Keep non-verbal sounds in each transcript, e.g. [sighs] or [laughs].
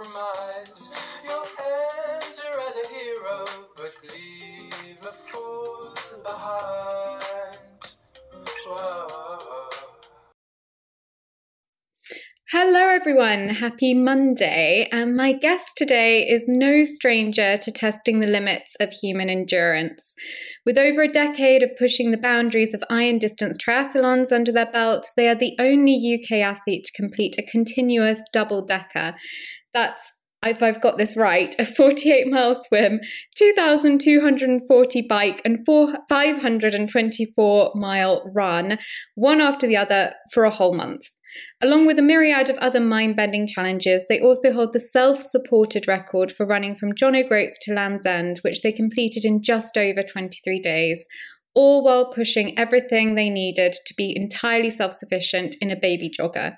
compromise. Your answer as a hero, but leave a fool behind. Whoa. Hello, everyone. Happy Monday. And my guest today is no stranger to testing the limits of human endurance. With over a decade of pushing the boundaries of iron distance triathlons under their belts, they are the only UK athlete to complete a continuous double DECA. That's if I've got this right, a 48 mile swim, 2,240 bike, and 524 mile run, one after the other for a whole month. Along with a myriad of other mind bending challenges, they also hold the self supported record for running from John O'Groats to Land's End, which they completed in just over 23 days, all while pushing everything they needed to be entirely self sufficient in a baby jogger.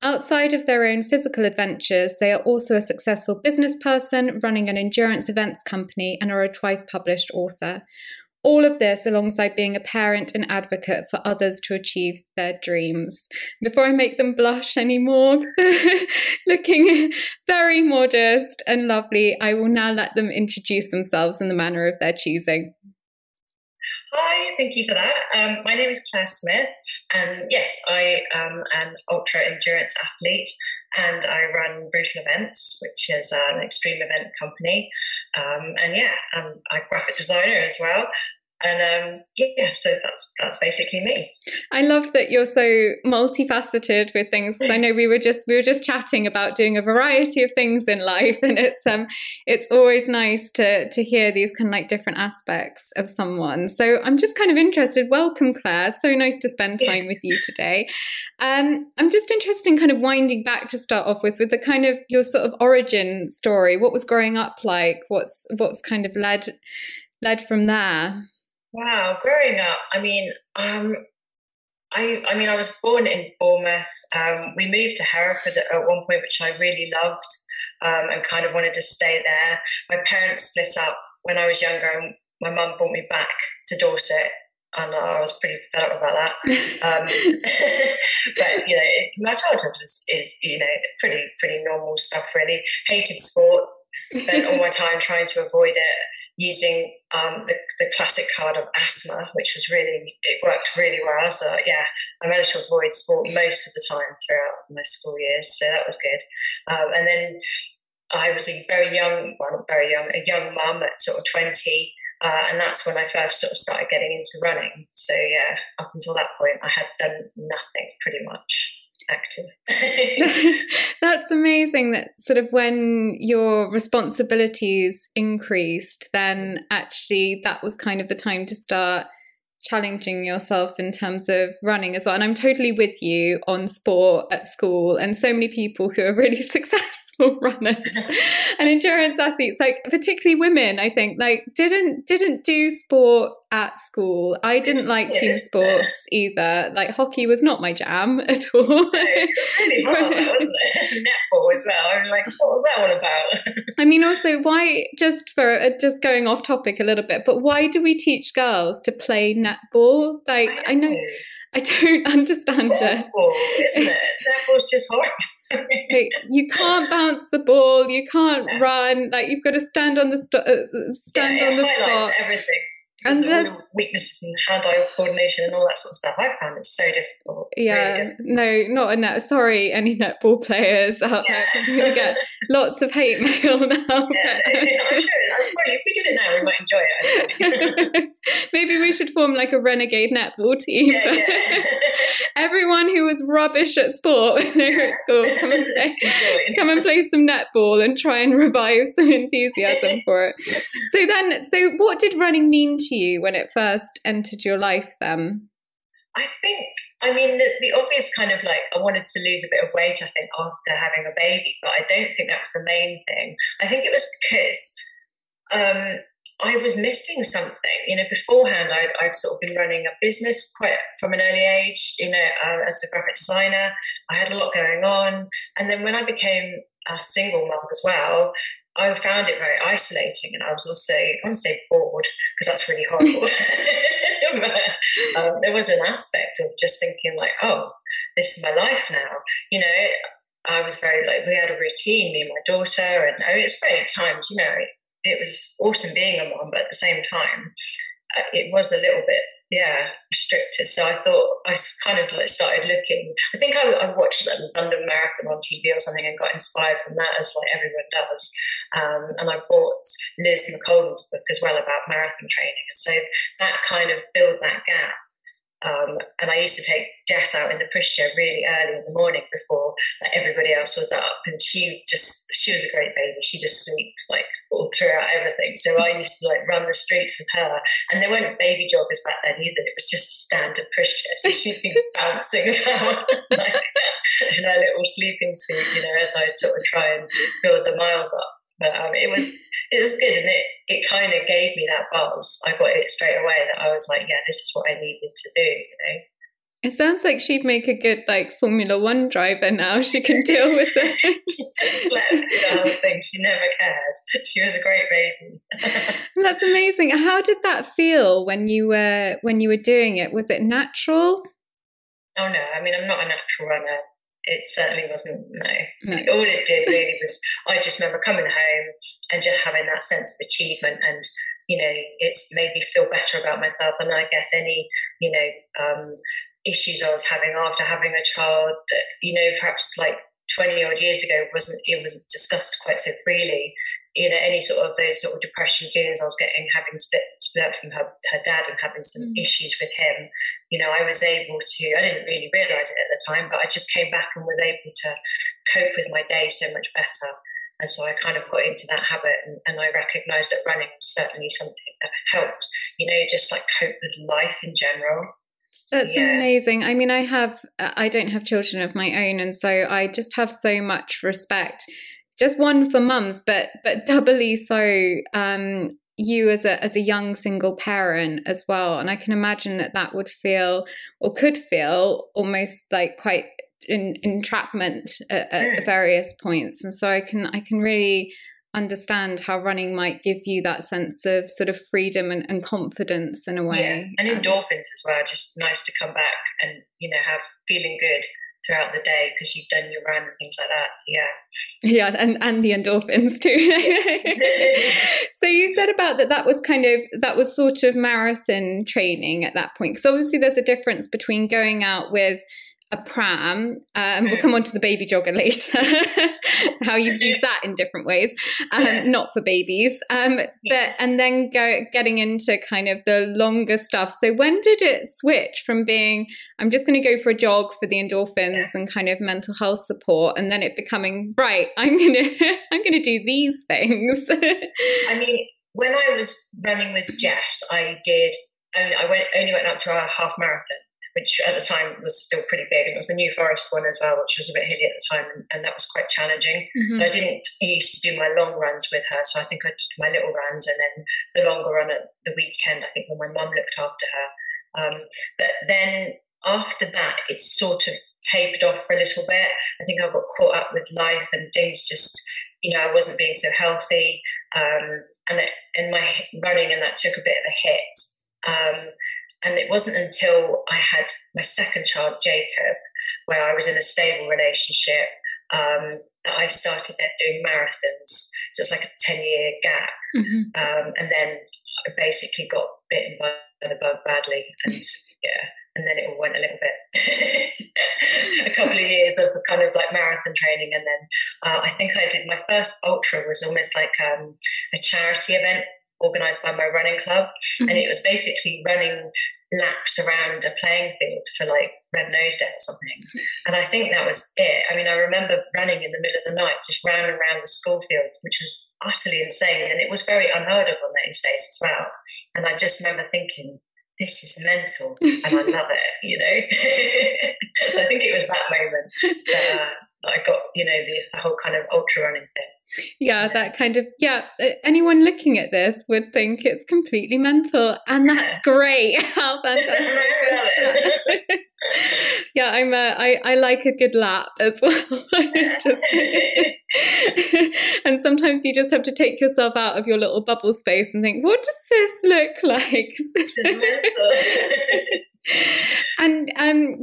Outside of their own physical adventures, they are also a successful business person running an endurance events company and are a twice published author. All of this alongside being a parent and advocate for others to achieve their dreams. Before I make them blush anymore, [laughs] looking very modest and lovely, I will now let them introduce themselves in the manner of their choosing. Hi, thank you for that. Um, my name is Claire Smith, and yes, I am an ultra endurance athlete and I run Brutal Events, which is an extreme event company. Um, and yeah, I'm a graphic designer as well and um, yeah, so that's that's basically me. I love that you're so multifaceted with things. I know we were just we were just chatting about doing a variety of things in life, and it's um it's always nice to to hear these kind of like different aspects of someone. So I'm just kind of interested. Welcome, Claire. So nice to spend time with you today. Um, I'm just interested in kind of winding back to start off with with the kind of your sort of origin story. What was growing up like? What's what's kind of led led from there? Wow, growing up, I mean, um, I, I mean, I was born in Bournemouth. Um, we moved to Hereford at, one point, which I really loved um, and kind of wanted to stay there. My parents split up when I was younger, and my mum brought me back to Dorset, and I was pretty fed up about that. Um, [laughs] but you know, it, my childhood was is you know pretty pretty normal stuff. Really hated sport. Spent all my time trying to avoid it using um, the, the classic card of asthma, which was really, it worked really well. So, yeah, I managed to avoid sport most of the time throughout my school years. So that was good. Um, and then I was a very young, well, not very young, a young mum at sort of 20. Uh, and that's when I first sort of started getting into running. So, yeah, up until that point, I had done nothing pretty much active. [laughs] [laughs] That's amazing that sort of when your responsibilities increased, then actually that was kind of the time to start challenging yourself in terms of running as well. And I'm totally with you on sport at school and so many people who are really [laughs] successful [laughs] runners [laughs] and endurance athletes like particularly women i think like didn't didn't do sport at school. I didn't like team sports either. Like hockey was not my jam [laughs] at all. No, really hard, wasn't it? Netball as well. I was like what was that all about? I mean also why just for uh, just going off topic a little bit but why do we teach girls to play netball? Like i know i, know, I don't [laughs] understand it. It isn't it netball's just horrible you can't bounce the ball, you can't yeah. run. Like you've got to stand on the st- uh, stand yeah, on the spot. Everything. And all the weaknesses and hand-eye coordination and all that sort of stuff. I found it so difficult. Yeah, really no, not a net. Sorry, any netball players out yeah. there. I'm going to get lots of hate mail now. [laughs] Yeah, [laughs] I'm sure. [laughs] if we did it now, we might enjoy it. Maybe we should form like a renegade netball team. Yeah, yeah. Everyone who was rubbish at sport when they were at school, come and, play, come and play some netball and try and revive some enthusiasm for it. So then, so what did running mean to you when it first entered your life then? I think, I mean, the, the, obvious kind of like, I wanted to lose a bit of weight, I think, after having a baby, but I don't think that was the main thing. I think it was because um, I was missing something. You know, beforehand, I'd, I'd, sort of been running a business quite from an early age, you know, uh, as a graphic designer. I had a lot going on. And then when I became a single mum as well, I found it very isolating, and I was also, I want to say bored because that's really horrible. [laughs] [laughs] but, um, there was an aspect of just thinking like, oh, this is my life now. You know, I was very like we had a routine, me and my daughter, and oh, it's great at times. You know, it, it was awesome being a mom, but at the same time, uh, it was a little bit yeah, restricted. So I thought I kind of like started looking. I think I, I watched the London Marathon on TV or something and got inspired from that, as like everyone does. Um, and I bought Liz McColgan's book as well about marathon training, and so that kind of filled that gap. Um, and I used to take Jess out in the pushchair really early in the morning before like, everybody else was up. And she just, she was a great baby. She just slept like all throughout everything. So I used to like run the streets with her. And there weren't baby joggers back then either. It was just standard pushchair. So she'd be [laughs] bouncing about like, in her little sleeping suit, you know, as I'd sort of try and build the miles up. But um, it was it was good, and it it kind of gave me that buzz. I got it straight away that I was like, yeah, this is what I needed to do. You know. It sounds like she'd make a good like Formula One driver now. [laughs] She can deal with it. she just slept the whole thing. She never cared. She was a great baby. [laughs] That's amazing. How did that feel when you were when you were doing it? Was it natural? Oh no, I mean I'm not a natural runner it certainly wasn't no. no. All it did really was I just remember coming home and just having that sense of achievement and you know it's made me feel better about myself and I guess any you know um, issues I was having after having a child that you know perhaps like 20 odd years ago wasn't it wasn't discussed quite so freely you know any sort of those sort of depression feelings I was getting having split split from her, her dad and having some mm. issues with him you know I was able to I didn't really realize it at the time but I just came back and was able to cope with my day so much better and so I kind of got into that habit and, and I recognized that running was certainly something that helped you know just like cope with life in general that's yeah. amazing. I mean, I have, I don't have children of my own, and so I just have so much respect. Just one for mums, but but [laughs] doubly so um, you as a as a young single parent as well. And I can imagine that that would feel or could feel almost like quite in, entrapment at, at various points. And so I can I can really understand how running might give you that sense of sort of freedom and, and confidence in a way. Yeah. And endorphins as well, just nice to come back and, you know, have feeling good throughout the day because you've done your run and things like that. So yeah. Yeah, and, and the endorphins too. [laughs] so you said about that that was kind of that was sort of marathon training at that point. Because obviously there's a difference between going out with a pram. Um, we'll come on to the baby jogger later, [laughs] how you've used that in different ways, um, [laughs] not for babies. Um, but and then go getting into kind of the longer stuff. So when did it switch from being I'm just going to go for a jog for the endorphins and kind of mental health support, and then it becoming right? I'm gonna [laughs] I'm gonna do these things. I mean, when I was running with Jess, I did. I went only went up to a half marathon which at the time was still pretty big. And it was the New Forest one as well, which was a bit hilly at the time, and, and that was quite challenging. Mm-hmm. So I didn't used to do my long runs with her. So I think I did my little runs and then the longer run at the weekend, I think when my mum looked after her. Um, but then after that, it sort of tapered off for a little bit. I think I got caught up with life and things just you know, I wasn't being so healthy, um, and it, and my running and that took a bit of a hit. Um, and it wasn't until I had my second child, Jacob, where I was in a stable relationship, um, that I started doing marathons. So it's like a 10 year gap. Mm-hmm. Um, and then I basically got bitten by the bug badly and yeah. And then it all went a little bit, [laughs] a couple of years of kind of like marathon training. And then uh, I think I did my first ultra was almost like um, a charity event organized by my running club. Mm-hmm. And it was basically running laps around a playing field for like Red Nose Day or something. And I think that was it. I mean, I remember running in the middle of the night, just round and around the school field, which was utterly insane. And it was very unheard of on those days as well. And I just remember thinking, this is mental and I love it, you know? so [laughs] I think it was that moment that, uh, I got, you know, the, the whole kind of ultra running thing yeah that kind of yeah anyone looking at this would think it's completely mental and that's great. [laughs] How [laughs] fantastic. [laughs] yeah i'm I, I like a good lap as well. Just, and sometimes you just have to take yourself out of your little bubble space and think what does this look like? And um,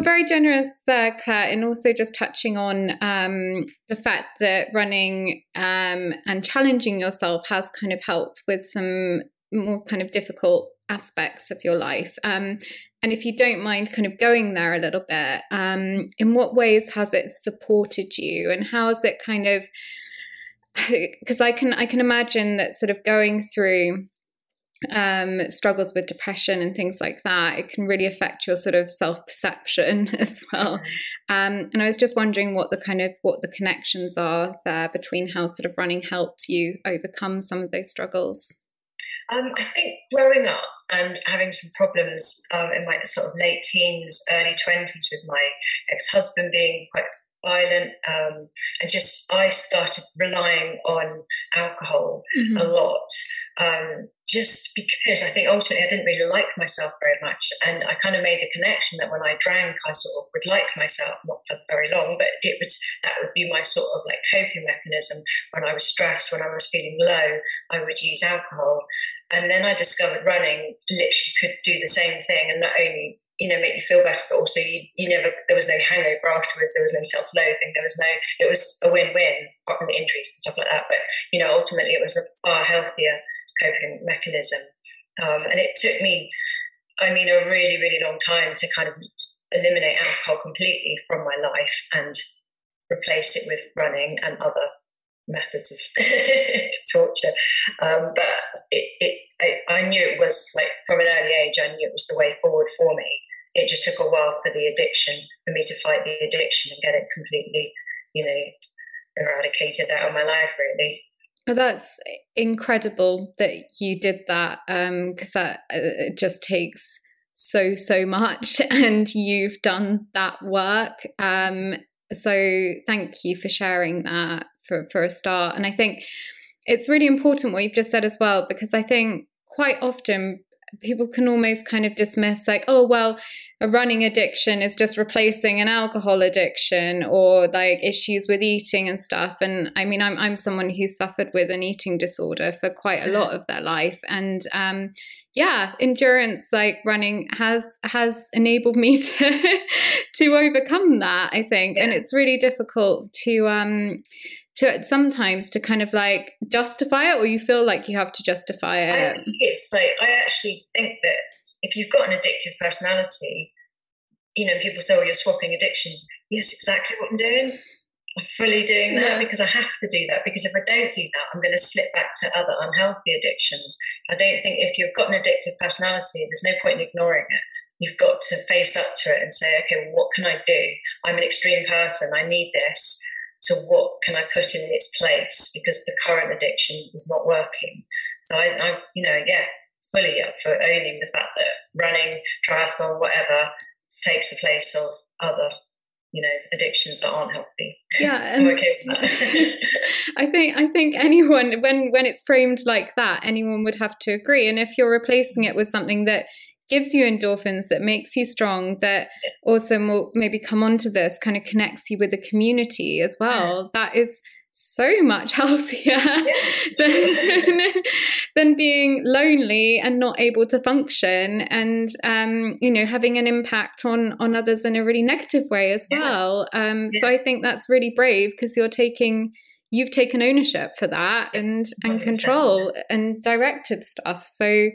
were very generous there, Claire, in also just touching on um, the fact that running um, and challenging yourself has kind of helped with some more kind of difficult aspects of your life. Um, and if you don't mind kind of going there a little bit, um, in what ways has it supported you and how has it kind of [laughs] because I can I can imagine that sort of going through um, struggles with depression and things like that, it can really affect your sort of self perception [laughs] as well. Um, and I was just wondering what the kind of what the connections are there between how sort of running helped you overcome some of those struggles. Um, I think growing up and having some problems um, in my sort of late teens, early twenties with my ex-husband being quite violent um, and just I started relying on alcohol mm-hmm. a lot um, just because I think ultimately I didn't really like myself very much. And I kind of made the connection that when I drank, I sort of would like myself, not for very long, but it would, that would be my sort of like coping mechanism. When I was stressed, when I was feeling low, I would use alcohol. And then I discovered running literally could do the same thing and not only you know make you feel better but also you, you never there was no hangover afterwards there was no self-loathing there was no it was a win-win apart from the injuries and stuff like that but you know ultimately it was a far healthier coping mechanism. Um, and it took me, I mean, a really, really long time to kind of eliminate alcohol completely from my life and replace it with running and other methods of [laughs] torture. Um, but it, it I, I, knew it was like from an early age, I knew it was the way forward for me. It just took a while for the addiction, for me to fight the addiction and get it completely, you know, eradicated out of my life, really. That's incredible that you did that because um, that uh, just takes so so much, [laughs] and you've done that work. Um, so thank you for sharing that for for a start. And I think it's really important what you've just said as well because I think quite often people can almost kind of dismiss like oh well a running addiction is just replacing an alcohol addiction or like issues with eating and stuff. And i mean i'm i'm someone who suffered with an eating disorder for quite a lot of their life. And um yeah endurance like running has has enabled me [laughs] to to overcome that i think. Yeah. and it's really difficult to um to sometimes to kind of like justify it or you feel like you have to justify it? I it's like i actually think that if you've got an addictive personality you know people say oh you're swapping addictions. Yes exactly what i'm doing. I'm fully doing that yeah. because i have to do that because if i don't do that i'm going to slip back to other unhealthy addictions. I don't think if you've got an addictive personality there's no point in ignoring it. You've got to face up to it and say okay well, what can i do? I'm an extreme person. I need this to what can I put in its place because the current addiction is not working. So I, I you know, yeah, fully up for owning the fact that running, triathlon, whatever, takes the place of other you know addictions that aren't healthy. Yeah [laughs] and okay [laughs] i think i think anyone when when it's framed like that anyone would have to agree. And if you're replacing it with something that gives you endorphins, that makes you strong, that also will maybe come onto this, kind of connects you with the community as well. That is so much [laughs] healthier [laughs] than, [laughs] than being lonely and not able to function and um, you know having an impact on on others in a really negative way as well. Um, so i think that's really brave because you're taking you've taken ownership for that and and control and directed stuff. So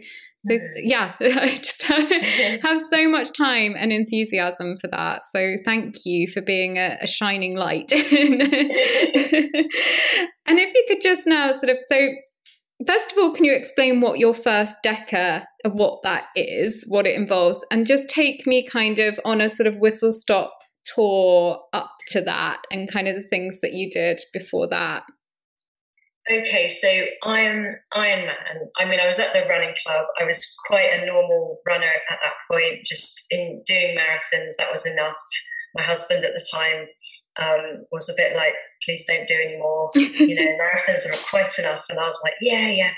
So yeah, [laughs] I just have so much time and enthusiasm for that. So thank you for being a, a shining light. [laughs] and if you could just now sort of so First of all, can you explain what your first DECA, uh, what that is, what it involves, and just take me kind of on a sort of whistle stop tour up to that and kind of the things that you did before that? Okay, so I'm Ironman. I mean, I was at the running club. I was quite a normal runner at that point, just in doing marathons. That was enough. My husband at the time um, was a bit like, please don't do any more. [laughs] you know, marathons are quite enough. And I was like, yeah, yeah.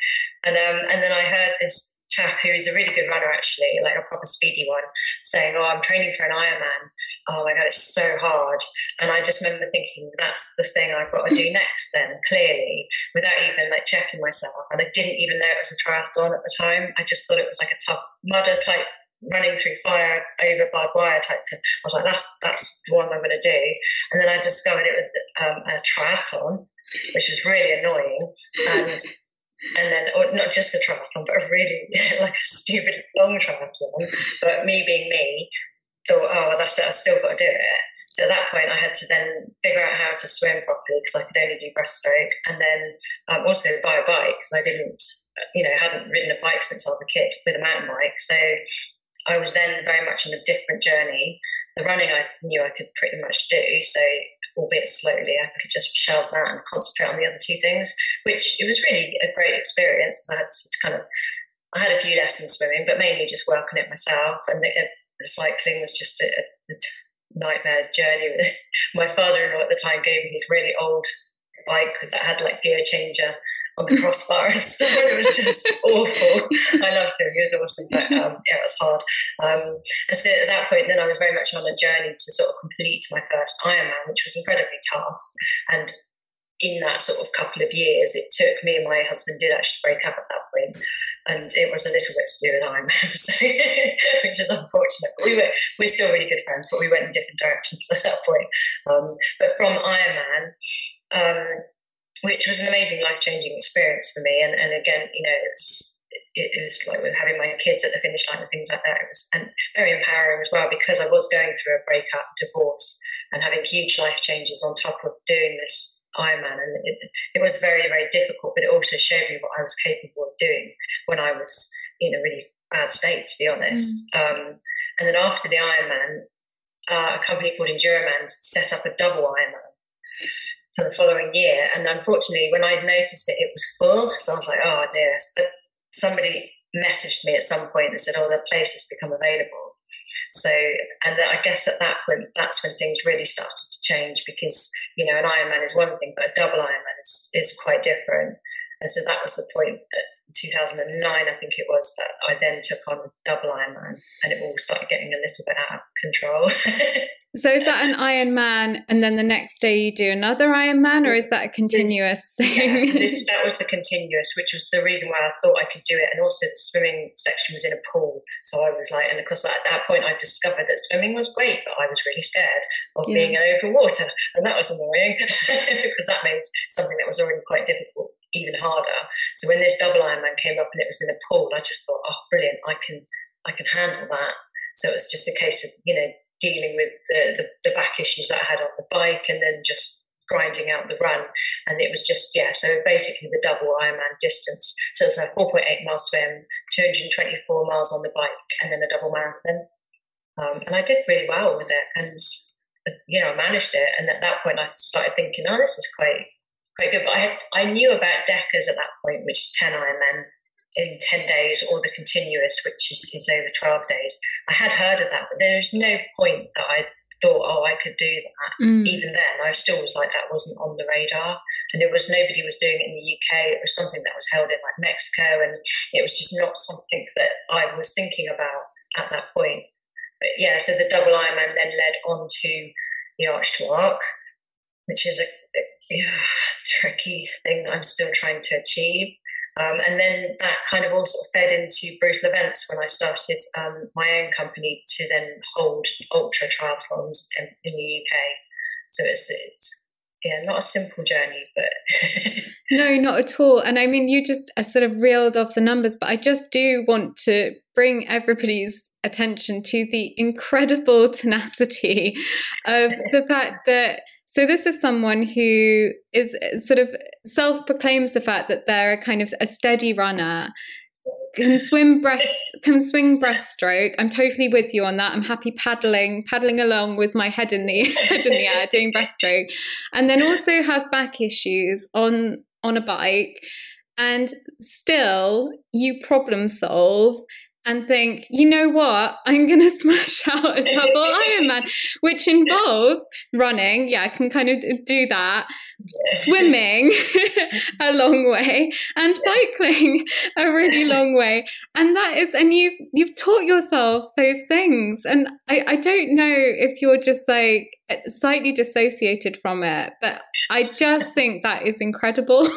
And um, and then I heard this chap who is a really good runner, actually, like a proper speedy one, saying, "Oh, I'm training for an Ironman. Oh my god, it's so hard." And I just remember thinking, "That's the thing I've got to do next." Then clearly, without even like checking myself, and I didn't even know it was a triathlon at the time. I just thought it was like a tough mudder type running through fire over barbed wire type thing. I was like, "That's that's the one I'm going to do." And then I discovered it was um, a triathlon, which was really annoying and and then or not just a triathlon, but a really [laughs] like a stupid long triathlon. But me being me, thought, oh, that's it. I still got to do it. So at that point, I had to then figure out how to swim properly because I could only do breaststroke, and then um, also buy a bike because I didn't, you know, hadn't ridden a bike since I was a kid with a mountain bike. So I was then very much on a different journey. The running I knew I could pretty much do, so albeit slowly, I could just shelve that and concentrate on the other two things, which it was really a great experience. I had to kind of, I had a few lessons swimming, but mainly just working it myself. And the, uh, the cycling was just a, a nightmare journey. [laughs] My father-in-law at the time gave me this really old bike that had like gear changer on the crossbar [laughs] and stuff. It was just [laughs] awful. I loved him; he was awesome, but um, yeah, it was hard. Um, and so at that point, then I was very much on a journey to sort of complete my first Ironman, which was incredibly tough. And in that sort of couple of years, it took me and my husband did actually break up at that point, and it was a little bit to do with Ironman, [laughs] so, which is unfortunate. But we were we're still really good friends, but we went in different directions at that point. Um, but from Ironman. Um, which was an amazing life changing experience for me. And, and again, you know, it, it was like with having my kids at the finish line and things like that. It was and very empowering as well because I was going through a breakup, divorce, and having huge life changes on top of doing this Ironman. And it, it was very, very difficult, but it also showed me what I was capable of doing when I was in a really bad state, to be honest. Mm. Um, and then after the Ironman, uh, a company called Enduroman set up a double Ironman for the following year. And unfortunately, when I'd noticed it, it was full. So I was like, oh dear. But somebody messaged me at some point and said, oh, the place has become available. So, and I guess at that point, that's when things really started to change because, you know, an Ironman is one thing, but a double Ironman is, is quite different. And so that was the point. point 2009, I think it was, that I then took on double Ironman and it all started getting a little bit out of control. [laughs] so is that an Iron Man, and then the next day you do another Iron Man, or is that a continuous this, thing? Yeah, so this, that was the [laughs] continuous, which was the reason why I thought I could do it. And also the swimming section was in a pool. So I was like, and of course at that point I discovered that swimming was great, but I was really scared of yeah. being in open water. And that was annoying [laughs] because that made something that was already quite difficult even harder. So when this double Ironman came up and it was in a pool, I just thought, oh, brilliant! I can I can handle that. So it was just a case of you know dealing with the, the, the back issues that I had on the bike, and then just grinding out the run. And it was just yeah. So basically the double Ironman distance. So it's like 4.8 mile swim, 224 miles on the bike, and then a double marathon. Um, and I did really well with it, and you know I managed it. And at that point, I started thinking, oh, this is quite quite good. But I had, I knew about DECAs at that point, which is 10 Ironman in 10 days, or the continuous, which is, is over 12 days. I had heard of that, but there was no point that I thought, oh, I could do that. Mm. Even then, I still was like, that wasn't on the radar. And there was nobody was doing it in the UK. It was something that was held in like Mexico, and it was just not something that I was thinking about at that point. But yeah, so the double Ironman then led on to the Arch to Arc, which is a, a yeah, [sighs] tricky thing that I'm still trying to achieve. Um, and then that kind of also fed into brutal events when I started um, my own company to then hold ultra triathlons in, in the UK. So it's, it's yeah, not a simple journey, but [laughs] no, not at all. And I mean, you just uh, sort of reeled off the numbers, but I just do want to bring everybody's attention to the incredible [laughs] tenacity of the fact that. So this is someone who is sort of self proclaims the fact that they're a kind of a steady runner can swim breast can swing breaststroke. I'm totally with you on that. I'm happy paddling paddling along with my head in the [laughs] head in the air doing breaststroke, and then also has back issues on on a bike, and still you problem solve and think, you know what, I'm going [laughs] to smash out a double [laughs] Ironman, which involves running. Yeah, I can kind of do that. Swimming [laughs] a long way and cycling a really long way. And that is, and you've, you've taught yourself those things. And I, I don't know if you're just like slightly dissociated from it, but I just think that is incredible.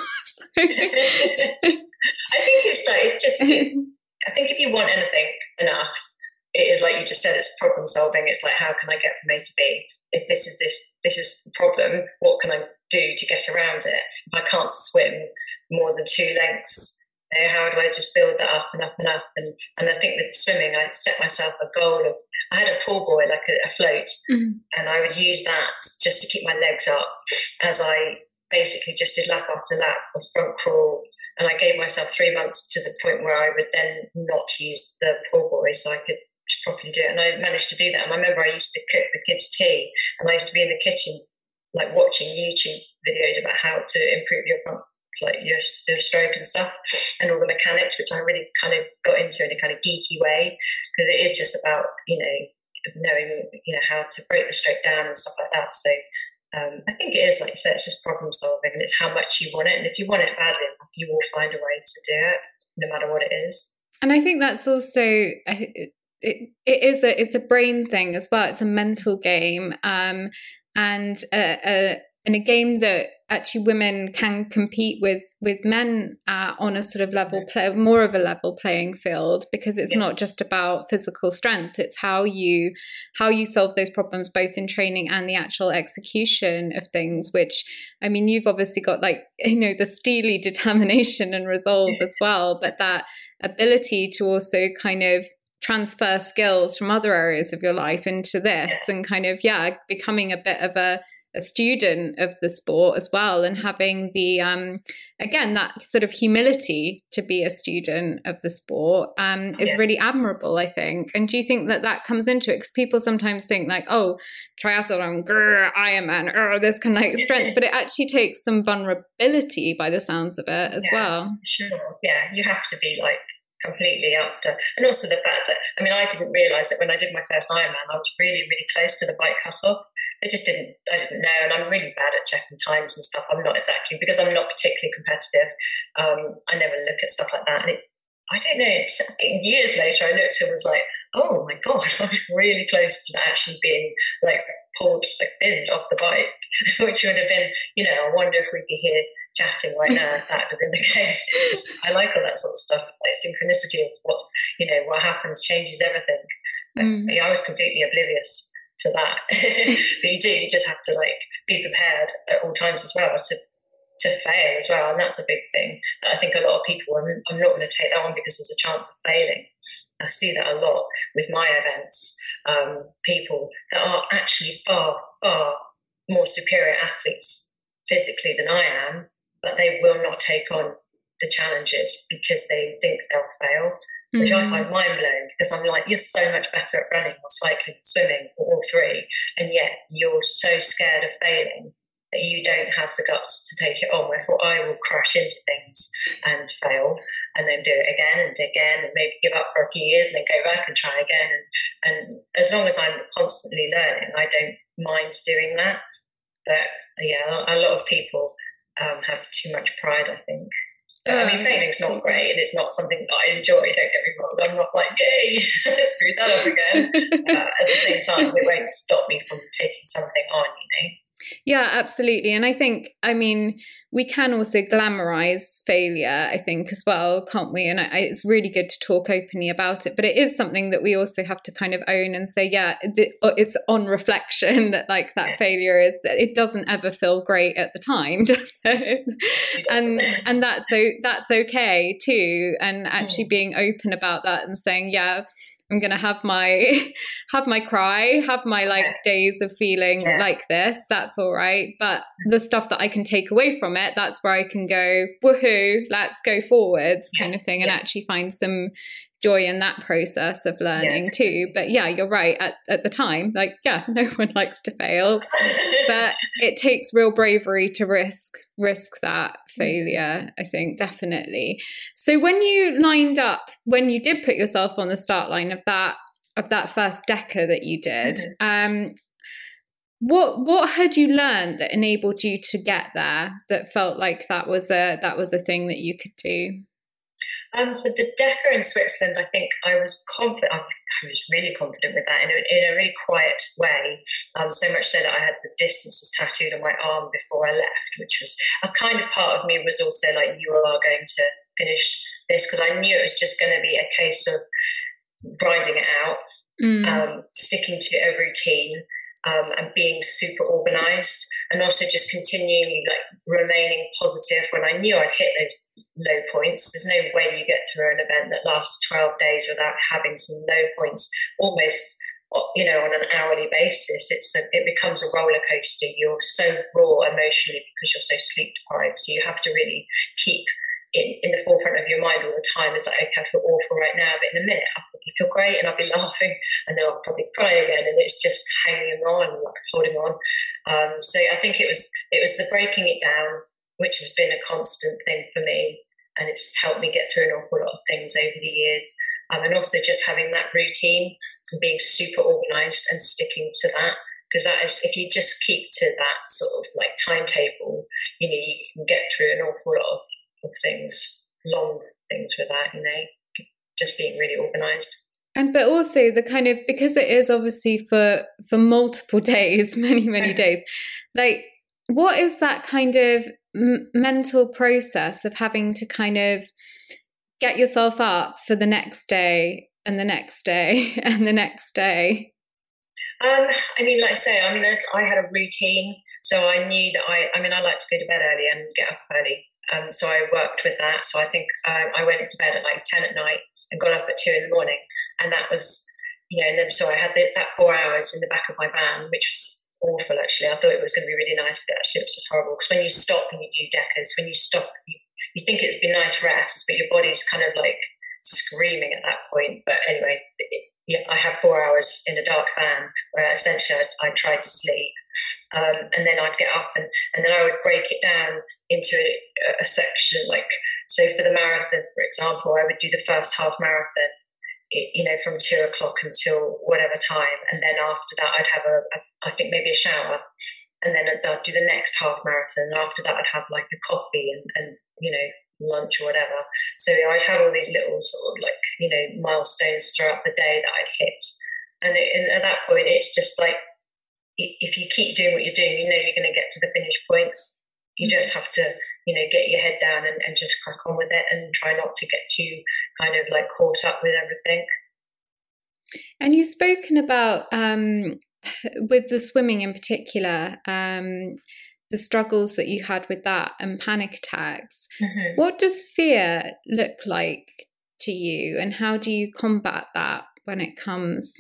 I think it's so. It's just I think if you want anything enough, it is like you just said, it's problem solving. It's like how can I get from A to B? If this is this this is the problem, what can I do to get around it? If I can't swim more than two lengths, you know, how do I just build that up and up and up? And and I think with swimming, I set myself a goal of I had a pull buoy, like a, a float, mm-hmm. and I would use that just to keep my legs up as I basically just did lap after lap of front crawl and I gave myself three months to the point where I would then not use the pull buoy so I could properly do it. And I managed to do that. And I remember I used to cook the kids' tea and I used to be in the kitchen, like watching YouTube videos about how to improve your front like your, your stroke and stuff and all the mechanics which i really kind of got into in a kind of geeky way because it is just about you know knowing you know how to break the stroke down and stuff like that so um, I think it is, like you said, it's just problem solving and it's how much you want it. And if you want it badly you will find a way to do it, no matter what it is. And I think that's also. It, it, is a it's a brain thing as well. It's a mental game, um, and a, a and a game that actually women can compete with with men uh, on a sort of level play, more of a level playing field because it's yeah. not just about physical strength. It's how you how you solve those problems both in training and the actual execution of things which i mean you've obviously got like [laughs] you know the steely determination and resolve as well but that ability to also kind of transfer skills from other areas of your life into this and kind of yeah becoming a bit of a a student of the sport as well and having the um again that sort of humility to be a student of the sport um is yeah. really admirable i think. And do you think that that comes into it? Because people sometimes think like oh triathlon grr, ironman oh this kind of like strength but it actually takes some vulnerability by the sounds of it as yeah, well. sure. Yeah you have to be like completely up to, and also the fact that I mean I didn't realise that when I did my first Ironman I was really really close to the bike cutoff I just didn't I didn't know, and I'm really bad at checking times and stuff. I'm not exactly because I'm not particularly competitive. Um, I never look at stuff like that, and it, I don't know. years later, I looked and was like, "Oh my god, [laughs] I'm really close to actually being like pulled, like binned off the bike," [laughs] which would have been, you know, I wonder if we'd be here chatting right now if that had been the [laughs] case. It's just I like all that sort of stuff, like synchronicity of what you know what happens changes everything. Mm. I was completely oblivious to that. but [laughs] you do, you just have to like be prepared at all times as well to to fail as well, and that's a big thing. I think a lot of people, I'm, I'm not going to take that on because there's a chance of failing. I see that a lot with my events. Um, people that are actually far, far more superior athletes physically than I am, but they will not take on the challenges because they think they'll fail which mm. I find mind blowing because I'm like, you're so much better at running or cycling or swimming or all three, and yet you're so scared of failing that you don't have the guts to take it on. Wherefore, I will crash into things and fail, and then do it again and again, and maybe give up for a few years and then go back and try again. And, and as long as I'm constantly learning, I don't mind doing that. But yeah, a lot of people um, have too much pride, I think. I mean, failing's not great, and it's not something that I enjoy. Don't get me wrong. I'm not like, yay, [laughs] screwed that up again. [laughs] uh, at the same time, it won't stop me from taking something on. You know. Yeah, absolutely. And I think, I mean, we can also glamorize failure, I think, as well, can't we? And I, it's really good to talk openly about it. But it is something that we also have to kind of own and say, yeah, it's on reflection that like that failure is, it doesn't ever feel great at the time, [laughs] does it? and and that's so that's okay too. And actually mm. being open about that and saying, yeah, I'm gonna have my [laughs] have my cry, have my like days of feeling yeah. like this. That's all right. But mm-hmm. the stuff that I can take away from it, that's where I can go, woohoo, let's go forwards, yeah. kind of thing, and yeah. actually find some joy in that process of learning yeah. too. But yeah, you're right. At, at the time, like, yeah, [laughs] no one likes to fail, but [laughs] it takes real bravery to risk risk that failure. I think definitely. So when you lined up, when you did put yourself on the start line of that of that first DECA that you did, um, what what had you learned that enabled you to get there? That felt like that was a that was a thing that you could do. Um, for the DECA in Switzerland, I think I was confident. I was really confident with that in a, in a really quiet way. Um, so much so that I had the distances tattooed on my arm before I left, which was a kind of part of me was also like, you are going to finish this because I knew it was just going to be a case of grinding it out, mm. um, sticking to a routine um, and being super organized and also just continuing like remaining positive when I knew I'd hit those low points. There's no way you get through an event that lasts 12 days without having some low points almost you know on an hourly basis it's a, it becomes a roller coaster you're so raw emotionally because you're so sleep deprived so you have to really keep in, in the forefront of your mind all the time is like, okay, I feel awful right now, but in a minute I'll probably feel great and I'll be laughing and then I'll probably cry again. And it's just hanging on, like holding on. Um, so I think it was it was the breaking it down, which has been a constant thing for me. And it's helped me get through an awful lot of things over the years. Um, and also just having that routine and being super organized and sticking to that because that is if you just keep to that sort of like timetable you know you can get through an awful lot of of things, long things with that, you know, just being really organized. And but also the kind of because it is obviously for for multiple [laughs] days, many many days, like what is that kind of m- mental process of having to kind of get yourself up for the next day and the next day [laughs] and the next day? Um, I mean, like I say, I mean, I, I, had a routine, so I knew that I. I mean, I like to go to bed early and get up early. Um, so I worked with that. So I think uh, I went to bed at like 10 at night and got up at 2 in the morning. And that was, you know, and then so I had the, that four hours in the back of my van, which was awful actually. I thought it was going to be really nice, but actually it was just horrible. Because when you stop and you do DECAs, when you stop, you, you think it'd be nice rest, but your body's kind of like screaming at that point. But anyway, I have four hours in a dark van where essentially I, I tried to sleep um, and then I'd get up and, and then I would break it down into a, a, section. Like, so for the marathon, for example, I would do the first half marathon, you know, from two o'clock until whatever time. And then after that, I'd have a, a I think maybe a shower. And then I'd do the next half marathon. And after that, I'd have like a coffee and, and you know, lunch or whatever. So I'd have all these little sort of like, you know, milestones throughout the day that I'd hit. And, it, and at that point, it's just like if you keep doing what you're doing, you know you're going to get to the finish point. You mm-hmm. just have to, you know, get your head down and, and just crack on with it and try not to get too kind of like caught up with everything. And you've spoken about um, with the swimming in particular, um, the struggles that you had with that and panic attacks. Mm-hmm. What does fear look like to you, and how do you combat that when it comes?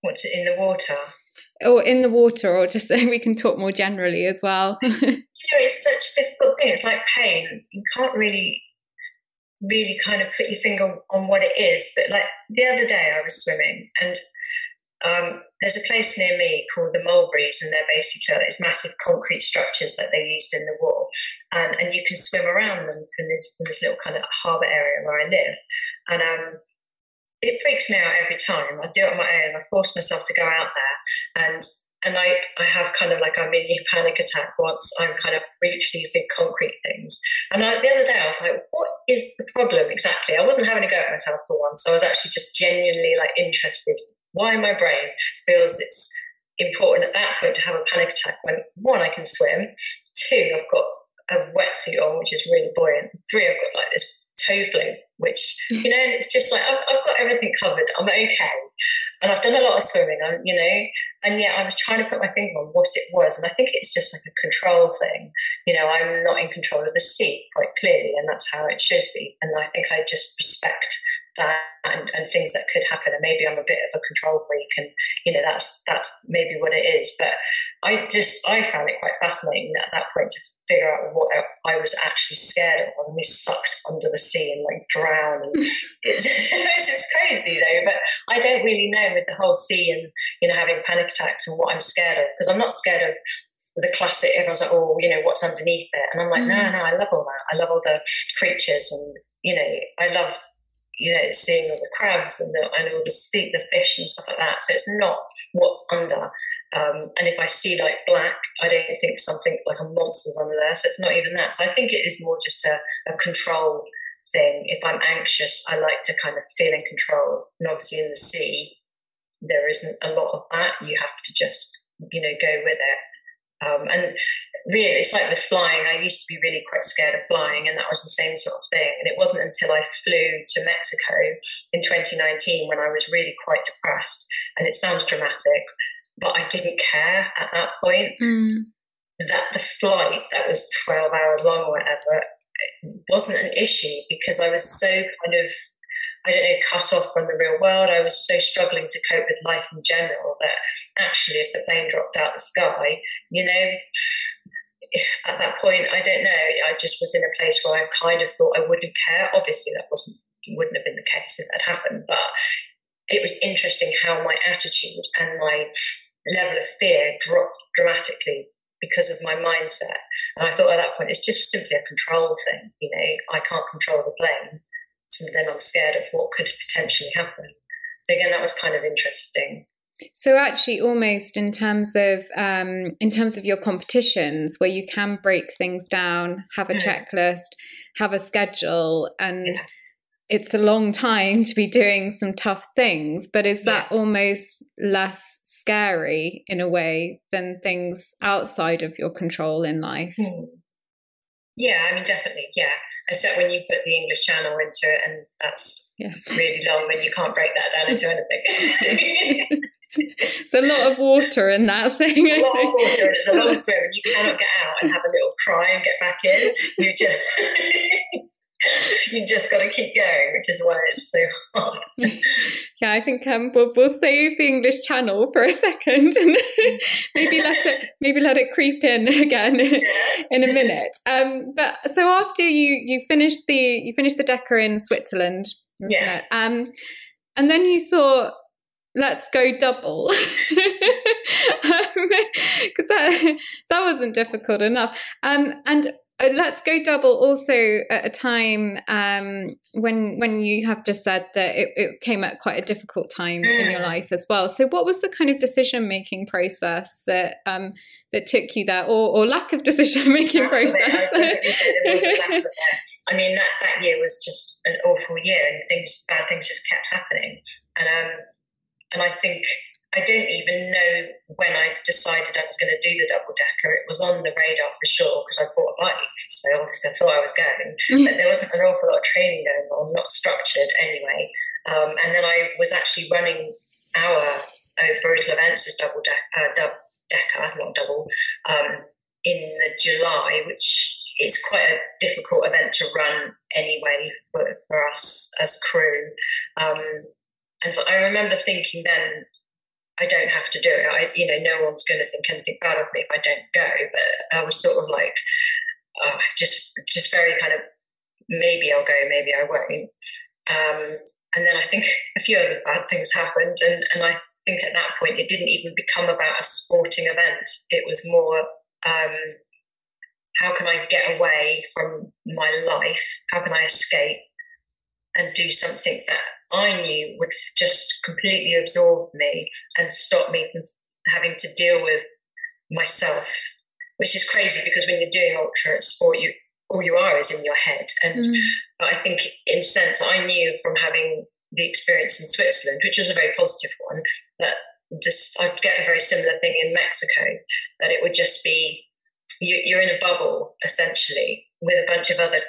What's it in the water? or in the water or just [laughs] so we can talk more generally as well [laughs] you know it's such a difficult thing it's like pain you can't really really kind of put your finger on what it is but like the other day i was swimming and um, there's a place near me called the mulberries and they're basically these massive concrete structures that they used in the war and, and you can swim around them from this, from this little kind of harbour area where i live and um, it freaks me out every time. I do it on my own. I force myself to go out there, and and I I have kind of like a mini panic attack once I'm kind of reach these big concrete things. And I, the other day I was like, what is the problem exactly? I wasn't having a go at myself for once. I was actually just genuinely like interested. Why my brain feels it's important at that point to have a panic attack when one, I can swim, two, I've got a wetsuit on, which is really buoyant, three, I've got like this tow float, which, you know, it's just like I've, I've, got everything covered. I'm okay. And I've done a lot of swimming, I'm, you know, and yet I was trying to put my finger on what it was. And I think it's just like a control thing. You know, I'm not in control of the sea quite clearly, and that's how it should be. And I think I just respect that and, and things that could happen. And maybe I'm a bit of a control freak, and you know that's that's maybe what it is. But I just I found it quite fascinating at that point to figure out what I was actually scared of and be sucked under the sea and like drown. And [laughs] it's, [laughs] it's just crazy though. But I don't really know with the whole sea and you know having panic attacks and what I'm scared of because I'm not scared of the classic everyone's like oh you know what's underneath it and i'm like mm. no no i love all that i love all the creatures and you know i love you know, seeing all the crabs and, the, and all the sea, the fish and stuff like that. So it's not what's under. Um, and if I see like black, I don't think something like a monster's under there. So it's not even that. So I think it is more just a, a control thing. If I'm anxious, I like to kind of feel in control. And obviously in the sea, there isn't a lot of that. You have to just, you know, go with it. Um, and really, it's like with flying. I used to be really quite scared of flying, and that was the same sort of thing. And it wasn't until I flew to Mexico in 2019 when I was really quite depressed. And it sounds dramatic, but I didn't care at that point. Mm. That the flight that was 12 hours long or whatever wasn't an issue because I was so kind of I don't know, cut off from the real world. I was so struggling to cope with life in general that actually, if the plane dropped out the sky, you know, at that point, I don't know. I just was in a place where I kind of thought I wouldn't care. Obviously, that wasn't wouldn't have been the case if that happened, but it was interesting how my attitude and my level of fear dropped dramatically because of my mindset. And I thought at that point, it's just simply a control thing. You know, I can't control the plane. So then I'm scared of what could potentially happen. So again, that was kind of interesting. So actually, almost in terms of um, in terms of your competitions, where you can break things down, have a mm. checklist, have a schedule, and yeah. it's a long time to be doing some tough things. But is that yeah. almost less scary in a way than things outside of your control in life? Mm. Yeah, I mean, definitely, yeah. Except when you put the English Channel into it, and that's yeah. really long, and you can't break that down into anything. [laughs] [laughs] it's a lot of water in that thing. A lot of water, and it's a long swim, and you cannot get out and have a little cry and get back in. You just [laughs] you just got to keep going, which is why it's so hard. yeah, I think um, we'll, we'll save the English Channel for a second [laughs] and maybe let it maybe let it creep in again in a minute. Um, but so after you you finished the you finished the DECA in Switzerland, yeah. It? Um, and then you thought let's go double. Because [laughs] um, that that wasn't difficult enough. Um, and uh, let's go double also at a time um, when when you have just said that it, it came at quite a difficult time in your mm. life as well. So what was the kind of decision making process that um, that took you there or, or lack of [laughs] decision making process? I, [laughs] I mean that, that year was just an awful year and things bad things just kept happening. And um, and I think I don't even know when I decided I was going to do the double DECA. It was on the radar for sure because I bought a bike. So obviously I thought I was going, mm-hmm. but there wasn't an awful lot of training going on, not structured anyway. Um, and then I was actually running our uh, Brutal Events as double uh, DECA, not double, um, in the July, which is quite a difficult event to run anyway for, for us as crew. Um, and so I remember thinking then, I don't have to do it. I, you know, no one's going to think anything bad of me if I don't go. But I was sort of like, uh, just, just very kind of, maybe I'll go, maybe I won't. Um, and then I think a few other bad things happened, and, and I think at that point it didn't even become about a sporting event. It was more, um, how can I get away from my life? How can I escape and do something that I knew would just completely absorb me and stop me from having to deal with myself, which is crazy because when you're doing ultra sport, you all you are is in your head. And mm. I think, in a sense, I knew from having the experience in Switzerland, which was a very positive one, that this I'd get a very similar thing in Mexico that it would just be you, you're in a bubble essentially with a bunch of other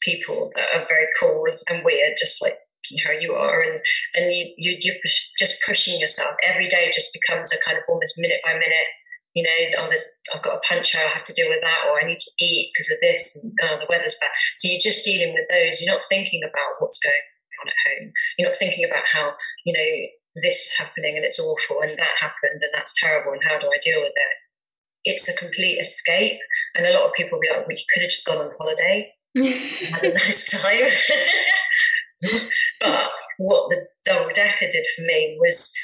people that are very cool and weird, just like how you are, and and you, you you're just pushing yourself every day. Just becomes a kind of almost minute by minute. You know, oh, there's, I've got a puncher, I have to deal with that, or I need to eat because of this, and oh, the weather's bad. So you're just dealing with those. You're not thinking about what's going on at home. You're not thinking about how you know this is happening and it's awful, and that happened and that's terrible, and how do I deal with it? It's a complete escape, and a lot of people be like, "Well, you could have just gone on holiday." had a [laughs] nice time. [laughs] but what the double DECA did for me was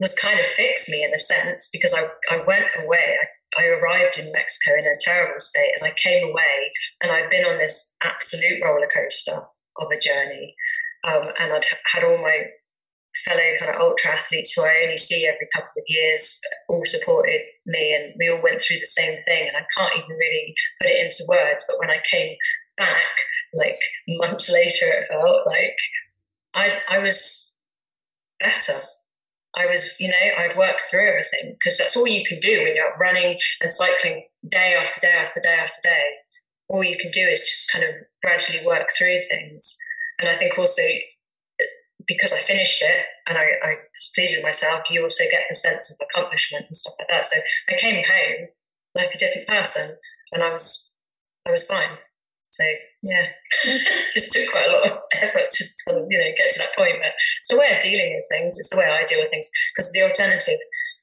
was kind of fix me in a sense because I, I went away. I, I arrived in Mexico in a terrible state and I came away and I'd been on this absolute roller coaster of a journey. Um, and I'd had all my fellow kind of ultra athletes who I only see every couple of years all supported me and we all went through the same thing and I can't even really put it into words but when I came back like months later it felt like I I was better I was you know I'd worked through everything because that's all you can do when you're running and cycling day after day after day after day all you can do is just kind of gradually work through things and I think also because I finished it and I, I, was pleased with myself, you also get the sense of accomplishment and stuff like that. So I came home like a different person, and I was I was fine. So yeah, [laughs] just took quite a lot of effort to you know get to that point. But it's a way of dealing with things. It's the way I deal with things because the alternative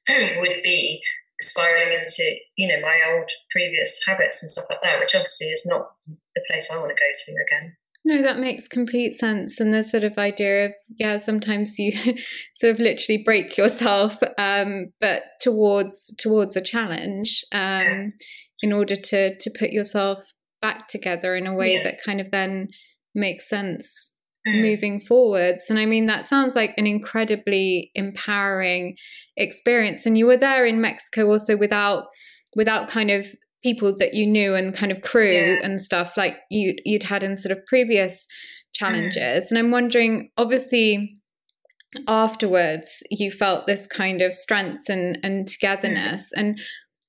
[clears throat] would be spiraling into you know my old previous habits and stuff like that, which obviously is not the place I want to go to again. No, that makes complete sense. And the sort of idea of, yeah, sometimes you [laughs] sort of literally break yourself, um, but towards towards a challenge, um, yeah. in order to to put yourself back together in a way yeah. that kind of then makes sense mm. moving forwards. And I mean, that sounds like an incredibly empowering experience. And you were there in Mexico also without without kind of people that you knew and kind of crew yeah. and stuff like you you'd had in sort of previous challenges and i'm wondering obviously afterwards you felt this kind of strength and and togetherness mm. and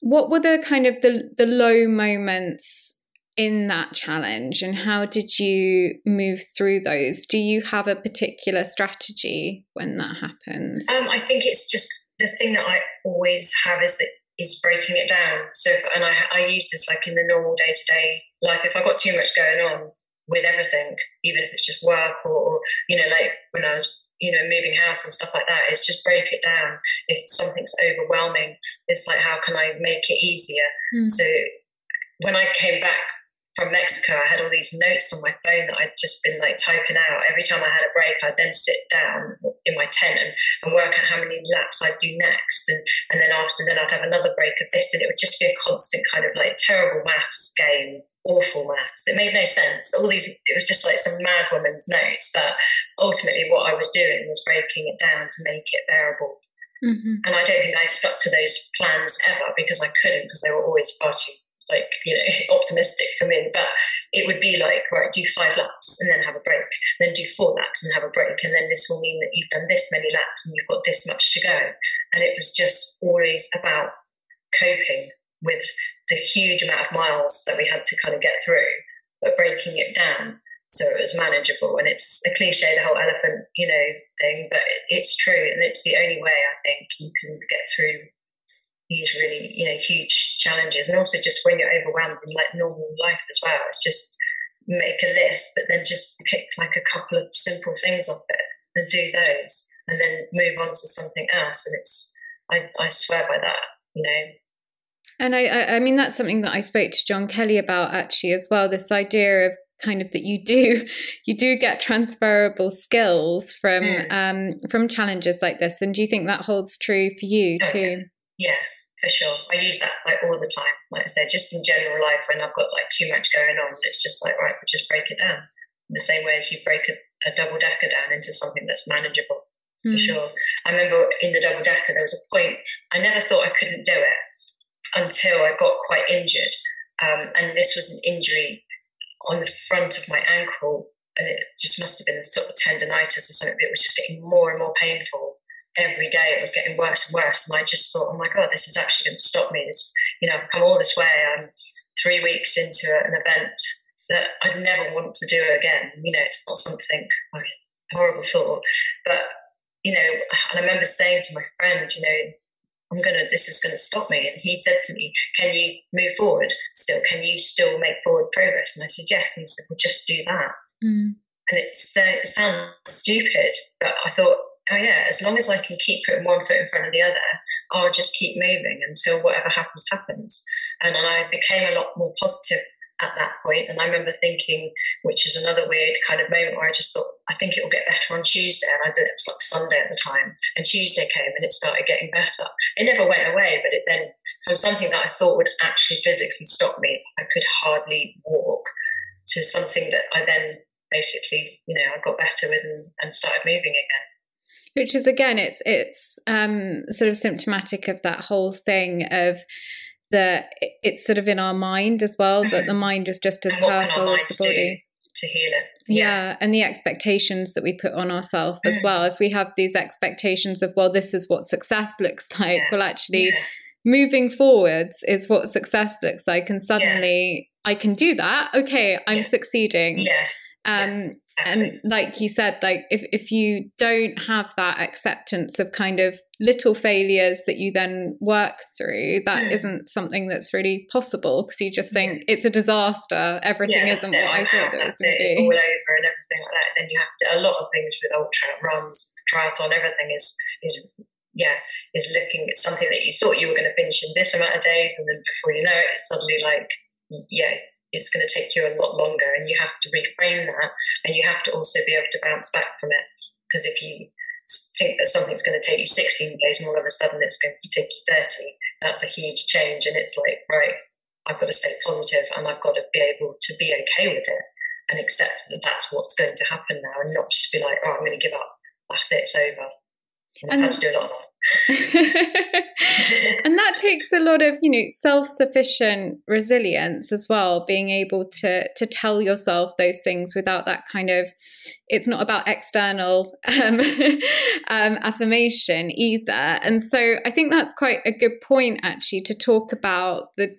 what were the kind of the the low moments in that challenge and how did you move through those do you have a particular strategy when that happens um, i think it's just the thing that i always have is that is breaking it down. So, if, and I, I use this like in the normal day to day life. If I've got too much going on with everything, even if it's just work or, or, you know, like when I was, you know, moving house and stuff like that, it's just break it down. If something's overwhelming, it's like, how can I make it easier? Mm. So, when I came back from Mexico, I had all these notes on my phone that I'd just been like typing out. Every time I had a break, I'd then sit down in my tent and, and work out how many laps I'd do next. And, and then after then I'd have another break of this. And it would just be a constant kind of like terrible maths game, awful maths. It made no sense. All these, it was just like some mad woman's notes. But ultimately what I was doing was breaking it down to make it bearable. Mm-hmm. And I don't think I stuck to those plans ever because I couldn't because they were always far too like you know [laughs] optimistic for me but it would be like right do five laps and then have a break then do four laps and have a break and then this will mean that you've done this many laps and you've got this much to go. And it was just always about coping with the huge amount of miles that we had to kind of get through but breaking it down so it was manageable. And it's a cliche the whole elephant you know thing but it's true and it's the only way i think you can get through these really you know huge challenges and also just when you're overwhelmed in like normal life as well it's just make a list but then just pick like a couple of simple things off it and do those and then move on to something else and it's i, I swear by that you know and I, I mean that's something that I spoke to John Kelly about actually as well. This idea of kind of that you do [laughs] you do get transferable skills from mm. um from challenges like this. And do you think that holds true for you too? Yeah, for sure. I use that like all the time. Like I said, just in general life, when I've got like too much going on, it's just like right, we just break it down. The same way as you break a, a double DECA down into something that's manageable. Mm. For hmm. sure. I remember in the double DECA, there was a point I never thought I couldn't do it until I got quite injured, um, and this was an injury on the front of my ankle, and it just must have been a sort of tendonitis or something. But it was just getting more and more painful every day it was getting worse and worse. And I just thought, oh my God, this is actually going to stop me. This, you know, I've come all this way. I'm three weeks into an event that I'd never want to do again. You know, it's not something, horrible thought. But, you know, and I remember saying to my friend, you know, I'm gonna this is gonna stop me. And he said to me, Can you move forward still? Can you still make forward progress? And I said, Yes. And he said, Well just do that. Mm. And it, uh, it sounds stupid, but I thought, oh yeah, as long as I can keep putting one foot in front of the other, I'll just keep moving until whatever happens, happens. And, and I became a lot more positive at that point. And I remember thinking, which is another weird kind of moment where I just thought, I think it will get better on Tuesday. And I did it was like Sunday at the time. And Tuesday came and it started getting better. It never went away, but it then from something that I thought would actually physically stop me, I could hardly walk, to something that I then basically, you know, I got better with and, and started moving again which is again it's it's um sort of symptomatic of that whole thing of that it's sort of in our mind as well that the mind is just as powerful as the body to heal it yeah. yeah. and the expectations that we put on ourselves as mm. well if we have these expectations of well this is what success looks [laughs] like yeah. well actually yeah. moving forwards is what success looks like and suddenly i can do that okay i'm succeeding yeah um and like you said like if, if you don't have that acceptance of kind of little failures that you then work through that mm. not something that's really possible because you just think it's a disaster everything yeah, isn't what i thought it was going to be it's all over and everything like that then you have to a lot of things with ultra runs triathlon everything is is yeah is looking at something that you thought you were going to finish in this amount of days and then before you know it it's suddenly like yeah it's going to take you a lot longer and you have to reframe that and you have to also be able to bounce back from it. Because if you think that something's going to take you 16 days and all of a sudden it's going to take you 30 that's a huge change and it's like right i've got to stay positive and i've got to be able to be okay with it and accept that that's what's going to happen now and not just be like oh i'm going to give up that's it it's over. And, i've had to do a lot of that [laughs] and that takes a lot of you know self-sufficient resilience as well being able to to tell yourself those things without that kind of it's not about external um, [laughs] um, affirmation either. And so i think that's quite a good point actually to talk about the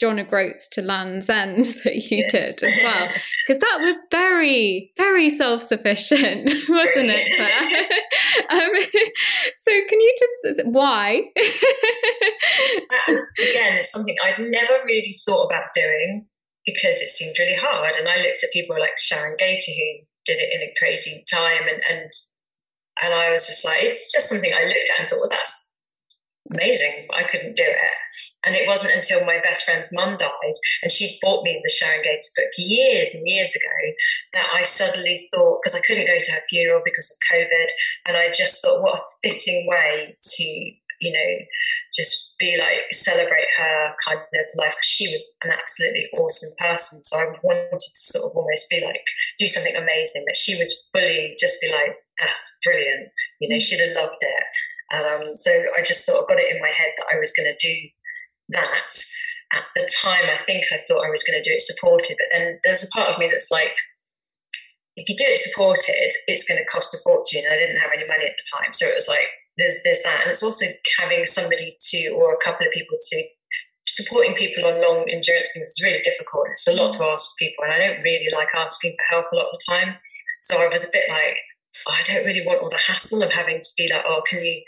John O'Groats to Land's End [laughs] that you yes. did as well, because that was very, very self sufficient, [laughs] wasn't it? [laughs] um, so, can you just why? That's again, it's something I'd never really thought about doing because it seemed really hard. And I looked at people like Sharon Gayter who did it in a crazy time, and and and I was just like, it's just something I looked at and thought, well, that's amazing, I couldn't do it. And it wasn't until my best friend's mum died and she bought me the Sharon Gayter book years and years ago that I suddenly thought, because I couldn't go to her funeral because of COVID, and I just thought, what a fitting way to, you know, just be like, celebrate her kind of life because she was an absolutely awesome person. So I wanted to sort of almost be like, do something amazing that she would fully just be like, that's brilliant. You know, mm. she'd have loved it. Um, so I just sort of got it in my head that I was going to do that. At the time, I think I thought I was going to do it supported, but then there's a part of me that's like, if you do it supported, it's going to cost a fortune. I didn't have any money at the time, so it was like there's there's that, and it's also having somebody to or a couple of people to supporting people on long endurance things is really difficult. It's a lot to ask people, and I don't really like asking for help a lot of the time. So I was a bit like, I don't really want all the hassle of having to be like, oh, can you?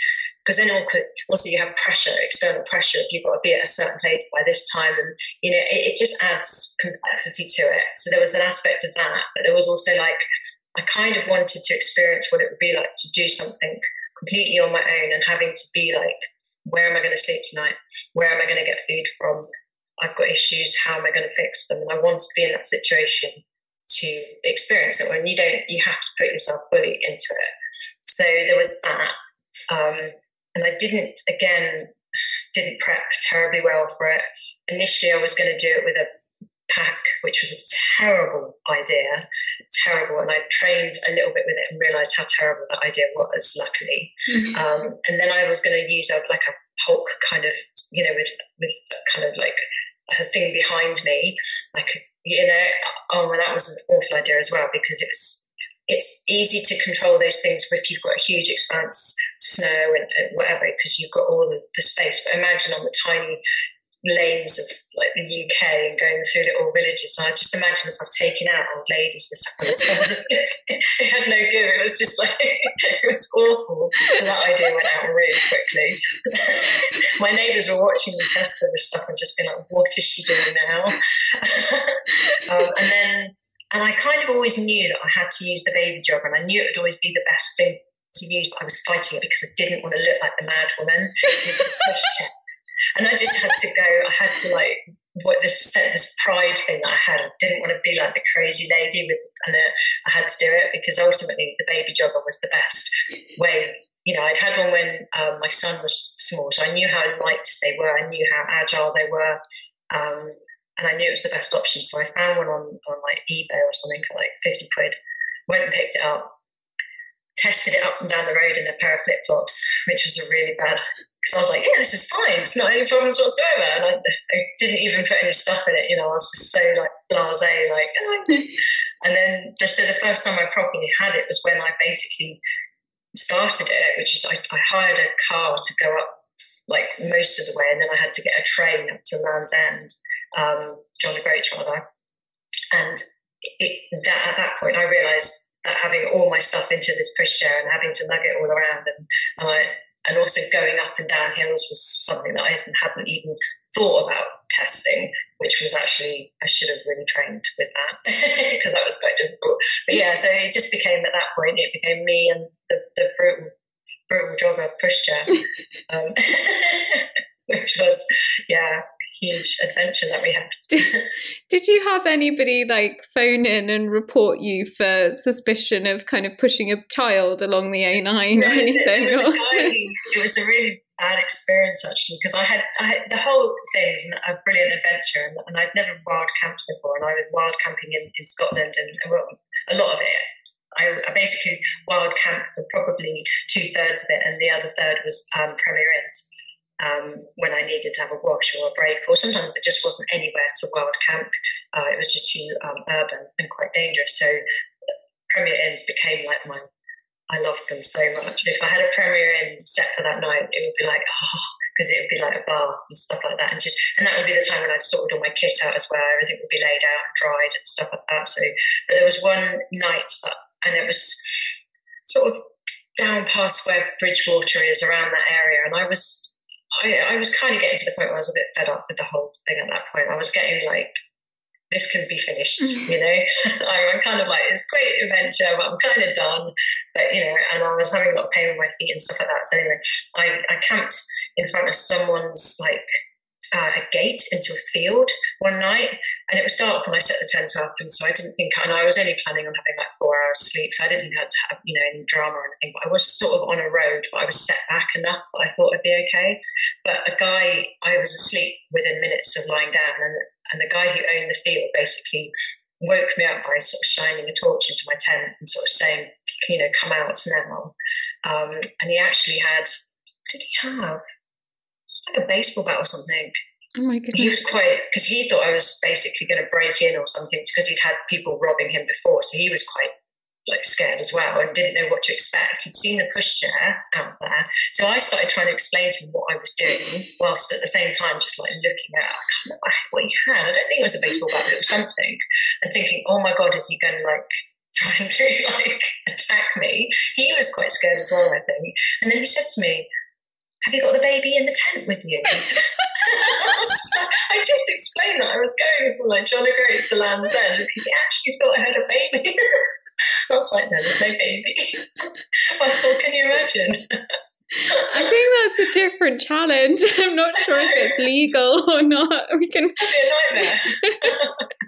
Because then all could also you have pressure, external pressure. You've got to be at a certain place by this time, and you know it, it just adds complexity to it. So there was an aspect of that, but there was also like I kind of wanted to experience what it would be like to do something completely on my own and having to be like, where am I going to sleep tonight? Where am I going to get food from? I've got issues. How am I going to fix them? And I want to be in that situation to experience it when you don't you have to put yourself fully into it. So there was that um, and i didn't again didn't prep terribly well for it. Initially i was going to do it with a pack which was a terrible idea terrible and i trained a little bit with it and realized how terrible that idea was luckily. Mm-hmm. um, and then i was going to use a, like a pulk kind of you know with with kind of like a thing behind me like you know, oh, well, that was an awful idea as well because it was it's easy to control those things if you've got a huge expanse, snow and, and whatever, because you've got all the, the space. But imagine on the tiny lanes of like the UK and going through little villages. And I just imagine myself taking out old ladies and on the [laughs] [laughs] it had no good. It was just like [laughs] it was awful. So that idea went out really quickly. My neighbours were watching me test for this stuff and just being like, "What is she doing now?" um, and then, and I kind of always knew that I had to use the baby jogger, and I knew it would always be the best thing to use, but I was fighting it because I didn't want to look like the mad woman and I just had to go. I had to like what this set this pride thing that I had. I didn't want to be like the crazy lady with, and I had to do it because ultimately the baby jogger was the best way. You know, I'd had one when um, my son was small, so I knew how light they were. I knew how agile they were, um, and I knew it was the best option. So I found one on on like eBay or something for like fifty quid. Went and picked it up, tested it up and down the road in a pair of flip flops, which was a really bad because I was like, yeah, this is fine. It's not any problems whatsoever. And I, I, didn't even put any stuff in it. You know, I was just so like blasé, like, oh. [laughs] and then the, so the first time I properly had it was when I basically started it, which is I, I hired a car to go up like most of the way, and then I had to get a train up to Land's End, um, John O'Groats rather. And it, that, at that point, I realised that having all my stuff into this pushchair and having to lug it all around, and, and I and also going up and down hills was something that I hadn't even thought about testing, which was actually I should have really trained with that [laughs] because that was quite difficult. But yeah, so it just became at that point it became me and the, the brutal brutal jogger pushchair, [laughs] um, [laughs] which was yeah huge adventure that we had. [laughs] Did, did you have anybody like phone in and report you for suspicion of kind of pushing a child along the A9 no, or anything? It, it, was it, was a really bad experience actually because I had, I had the whole thing is a brilliant adventure and, and, I'd never wild camped before and I was wild camping in, in Scotland and, and well, a lot of it I, I, basically wild camped for probably two thirds of it, and the other third was um, Premier Inns um, when I needed to have a wash or a break, or sometimes it just wasn't anywhere to wild camp. Uh, it was just too um, urban and quite dangerous. So Premier Inns became like my. I loved them so much. If I had a Premier Inn set for that night, it would be like [laughs] oh, because it would be like a bar and stuff like that, and just and that would be the time when I'd sorted all my kit out as well. Everything would be laid out and dried and stuff like that. So, but there was one night that, and it was sort of down past where Bridgwater is around that area, and I was I, I was kind of getting to the point where I was a bit fed up with the whole thing at that point. I was getting like, this can be finished, [laughs] you know. [laughs] I was kind of like, it's great adventure, but I'm kind of done. But you know, and I was having a lot of pain with my feet and stuff like that. So anyway, I, I camped in front of someone's like uh, a gate into a field one night, and it was dark when I set the tent up, and so I didn't think, and I was only planning on having like four hours sleep, so I didn't think to have you know any drama or anything. But I was sort of on a road, but I was set back enough that I thought I'd be okay. But a guy, I was asleep within minutes of lying down, and and the guy who owned the field basically woke me up by sort of shining a torch into my tent and sort of saying, you know, come out now. Um, and he actually had, did he have? Like a baseball bat or something. Oh my goodness. He was quite, because he thought I was basically going to break in or something because he'd had people robbing him before. So he was quite like scared as well and didn't know what to expect. He'd seen the pushchair out there. So I started trying to explain to him what I was doing whilst at the same time just like looking at I what he had. I don't think it was a baseball bat, but it was something. And thinking, oh my God, is he going to like [laughs] trying to like attack me? He was quite scared as well, I think. And then he said to me, have you got the baby in the tent with you? [laughs] I just explained that I was going from like John O'Groats to Land's End. And he actually thought I had a baby. [laughs] I was like, no, there's no baby. [laughs] Thought, can you imagine? I think that's a different challenge. I'm not sure if it's legal or not. We can,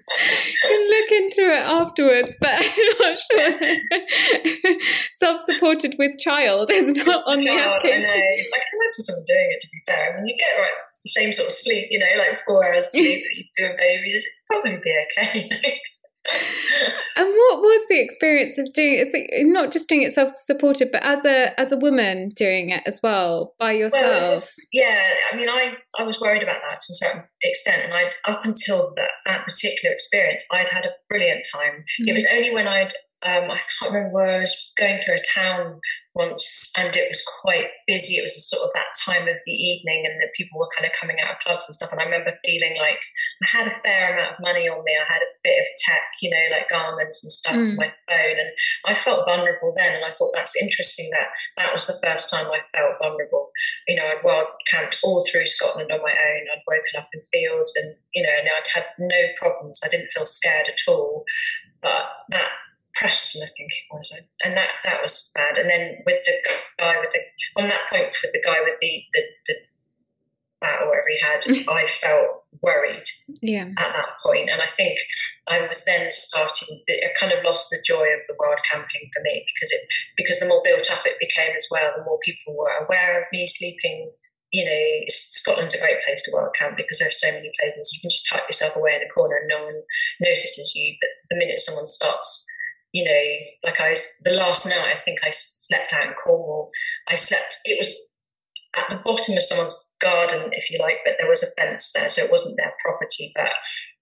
[laughs] can look into it afterwards, but [laughs] I'm not sure. [laughs] Self-supported with child is not on God, the application. I know. I can imagine someone doing it. To be fair, I mean, you get right, the same sort of sleep, you know, like four hours sleep that you do a baby, it'd probably be okay and what was the experience of doing it? not just doing it self-supported, but as a as a woman doing it as well by yourself. Well, was, yeah, I mean, I I was worried about that to a certain extent, and I up until that that particular experience, I'd had a brilliant time. Mm-hmm. It was only when I'd um, I can't remember where I was going through a town once and it was quite busy. It was sort of that time of the evening and the people were kind of coming out of clubs and stuff. And I remember feeling like I had a fair amount of money on me. I had a bit of tech, you know, like Garmins and stuff mm. on my phone. And I felt vulnerable then. And I thought that's interesting that that was the first time I felt vulnerable. You know, I'd wild camped all through Scotland on my own. I'd woken up in fields and, you know, and I'd had no problems. I didn't feel scared at all. But that Preston, I think it was, and that that was bad. And then with the guy with the on that point with the guy with the the, the bat or whatever he had, mm. I felt worried. Yeah. At that point. point, and I think I was then starting. I kind of lost the joy of the wild camping for me because it because the more built up it became as well, the more people were aware of me sleeping you know, Scotland's a great place to wild camp because there are so many places. You can just tuck yourself away in a corner and no one notices you. But the minute someone starts you know, like I was the last night, I think I slept out in Cornwall. I slept, it was at the bottom of someone's garden, if you like, but there was a fence there, so it wasn't their property. But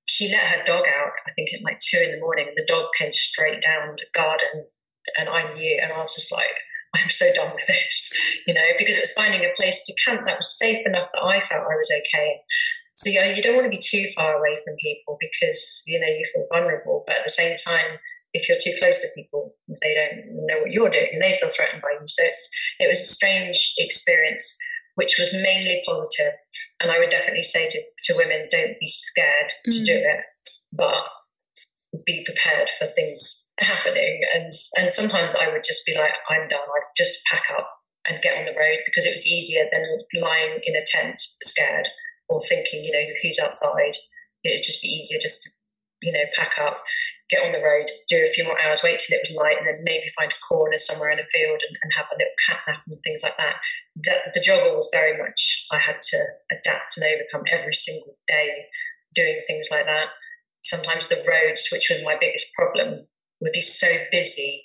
she let her dog out, I think at like two in the morning, the dog came straight down the garden. And I knew, and I was just like, [laughs] I'm so done with this, [laughs] you know, because it was finding a place to camp that was safe enough that I felt I was okay. So yeah, you don't want to be too far away from people because you know you feel vulnerable, but at the same time, if you're too close to people, they don't know what you're doing and they feel threatened by you. So it was a strange experience, which was mainly positive. And I would definitely say to, to women, don't be scared mm. to do it, but be prepared for things happening. And and sometimes I would just be like, I'm done. I'd just pack up and get on the road because it was easier than lying in a tent scared or thinking, you know, who's outside. It'd just be easier just to, you know, pack up get on the road, do a few more hours, wait till it was light, and then maybe find a corner somewhere in a field and, and have a little cat nap and things like that. The, the JOGLE was very much, I had to adapt and overcome every single day doing things like that. Sometimes the roads, which was my biggest problem, would be so busy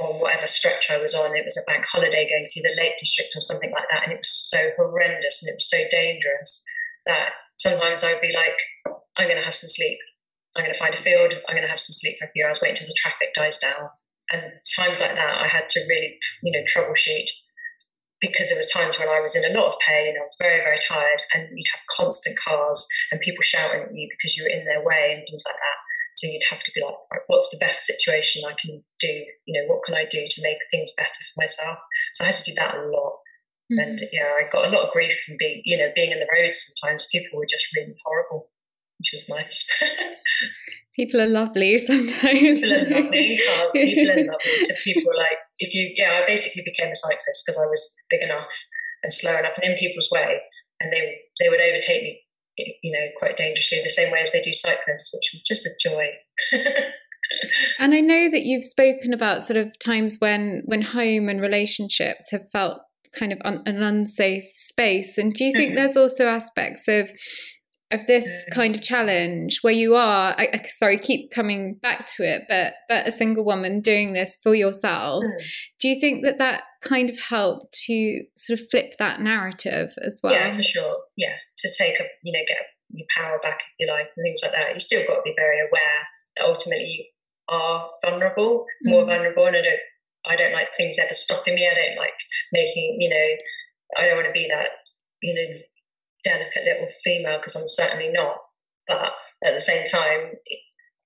on whatever stretch I was on. It was a bank holiday going to the Lake District or something like that. And it was so horrendous and it was so dangerous that sometimes I'd be like, I'm going to have some sleep. I'm going to find a field, I'm going to have some sleep for a few hours, wait until the traffic dies down. And times like that, I had to really, you know, troubleshoot because there was times when I was in a lot of pain, I was very, very tired, and you'd have constant cars and people shouting at you because you were in their way and things like that. So you'd have to be like, what's the best situation I can do? You know, what can I do to make things better for myself? So I had to do that a lot. Mm-hmm. And yeah, I got a lot of grief from being, you know, being in the roads sometimes. People were just really horrible which was nice. people are lovely [laughs] sometimes. People are lovely. Cars, people are lovely. So [laughs] people were like, if you, yeah, I basically became a cyclist because I was big enough and slow enough and in people's way, and they they would overtake me, you know, quite dangerously in the same way as they do cyclists, which was just a joy. [laughs] and I know that you've spoken about sort of times when when home and relationships have felt kind of un- an unsafe space. And do you think mm-hmm. there's also aspects of of this kind of challenge where you are I, sorry keep coming back to it but but a single woman doing this for yourself mm. do you think that that kind of helped to sort of flip that narrative as well? Yeah for sure. Yeah to take a you know get your power back if you like and things like that. You still got to be very aware that ultimately you are vulnerable mm. more vulnerable and I don't I don't like things ever stopping me. I don't like making you know I don't want to be that you know delicate little female because I'm certainly not. But at the same time,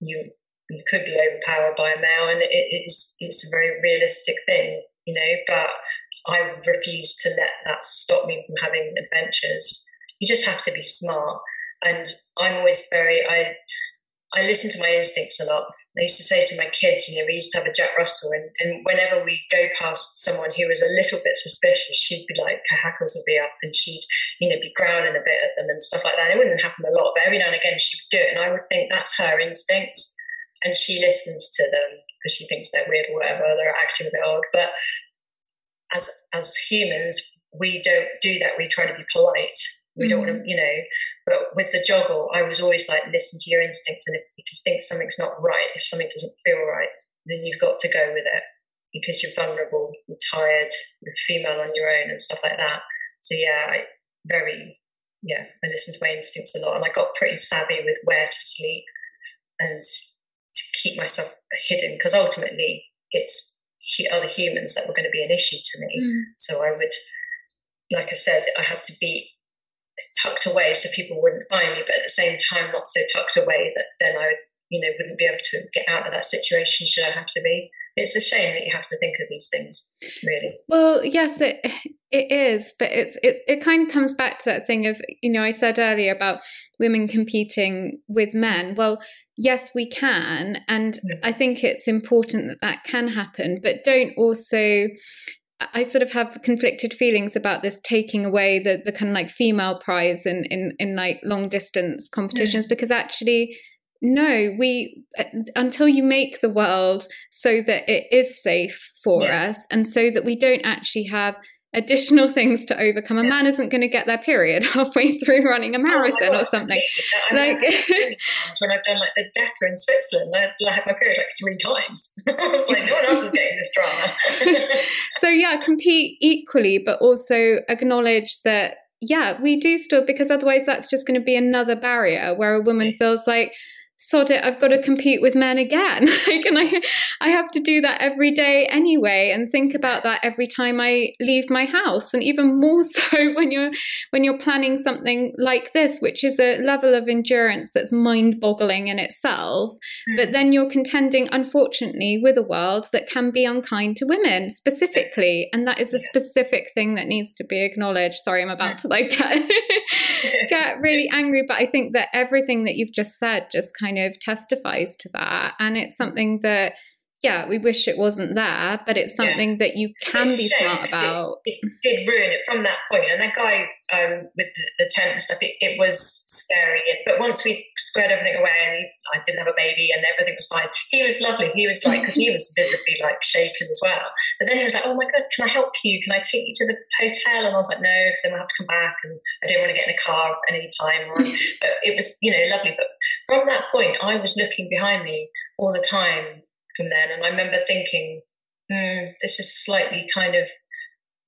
you you could be overpowered by a male, and it is it's a very realistic thing, you know. But I refuse to let that stop me from having adventures. You just have to be smart, and I'm always very I I listen to my instincts a lot. I used to say to my kids, you know, we used to have a Jack Russell, and, and whenever we go past someone who was a little bit suspicious, she'd be like, her hackles would be up, and she'd, you know, be growling a bit at them and stuff like that. It wouldn't happen a lot, but every now and again she would do it, and I would think that's her instincts, and she listens to them because she thinks they're weird or whatever, they're acting a bit odd. But as as humans, we don't do that. We try to be polite we don't want to, mm. you know. But with the JOGLE, I was always like, listen to your instincts, and if, if you think something's not right, if something doesn't feel right, then you've got to go with it because you're vulnerable, you're tired, you're female on your own, and stuff like that. So yeah, I very yeah, I listened to my instincts a lot, and I got pretty savvy with where to sleep and to keep myself hidden because ultimately it's other humans that were going to be an issue to me. Mm. So I would, like I said, I had to be tucked away so people wouldn't find me, but at the same time, not so tucked away that then I, you know, wouldn't be able to get out of that situation should I have to be. It's a shame that you have to think of these things, really. Well, yes, it it is, but it's it it kind of comes back to that thing of you know I said earlier about women competing with men. Well, yes, we can, and yeah. I think it's important that that can happen, but don't also I sort of have conflicted feelings about this taking away the the kind of like female prize in in in like long distance competitions yeah. because actually no we uh, until you make the world so that it is safe for yeah. us and so that we don't actually have additional things to overcome. A yeah. man isn't going to get their period [laughs] halfway through running a oh marathon oh or something. [laughs] I mean, like [laughs] when I've done like the DECA in Switzerland, I had my period like three times. I was like, no one else is getting this drama. so yeah, compete equally, but also acknowledge that yeah, we do still because otherwise that's just going to be another barrier where a woman feels like sod it i've got to compete with men again. [laughs] Like and i i have to do that every day anyway and think about that every time i leave my house. And even more [laughs] so when you're when you're planning something like this which is a level of endurance that's mind boggling in itself mm. but then you're contending unfortunately with a world that can be unkind to women specifically. And that is a specific thing that needs to be acknowledged. Sorry i'm about to like [laughs] get, get really angry but i think that everything that you've just said just kind kind of testifies to that. And it's mm. something that, yeah, we wish it wasn't there, but it's something yeah. that you can be smart about. It, it, did ruin it from that point. And that guy um, with the, the, tent and stuff, it, it, was scary. But once we squared everything away and I didn't have a baby and everything was fine, he was lovely. He was like, because he [laughs] was visibly like shaken as well. But then he was like, oh my God, can I help you? Can I take you to the hotel? And I was like, no, because then we'll have to come back. And I didn't want to get in a car any time. Or, [laughs] but it was, you know, lovely. But from that point, I was looking behind me all the time from then. And I remember thinking, mm, this is slightly kind of,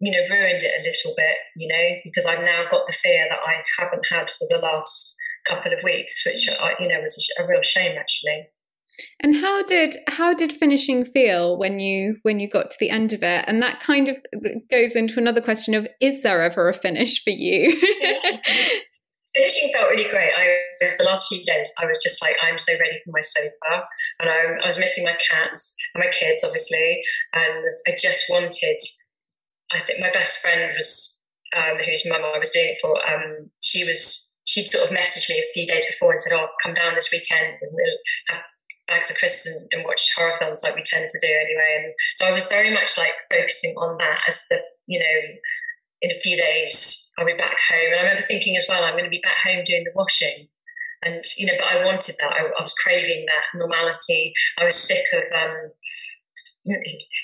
you know, ruined it a little bit, you know, because I've now got the fear that I haven't had for the last couple of weeks, which, I, you know, was a real shame actually. And how did how did finishing feel when you when you got to the end of it? And that kind of goes into another question of is there ever a finish for you? [laughs] [laughs] finishing felt really great. I was the last few days. I was just like, I'm so ready for my sofa, and I, I was missing my cats and my kids, obviously, and I just wanted. I think my best friend was, um, whose mum I was doing it for. Um, she was. She'd sort of messaged me a few days before and said, "Oh, come down this weekend and we'll have bags of crisps and, and watch horror films like we tend to do anyway." And so I was very much like focusing on that as the you know in a few days I'll be back home. And I remember thinking as well, I'm going to be back home doing the washing. And, you know, but I wanted that. I, I was craving that normality. I was sick of, um,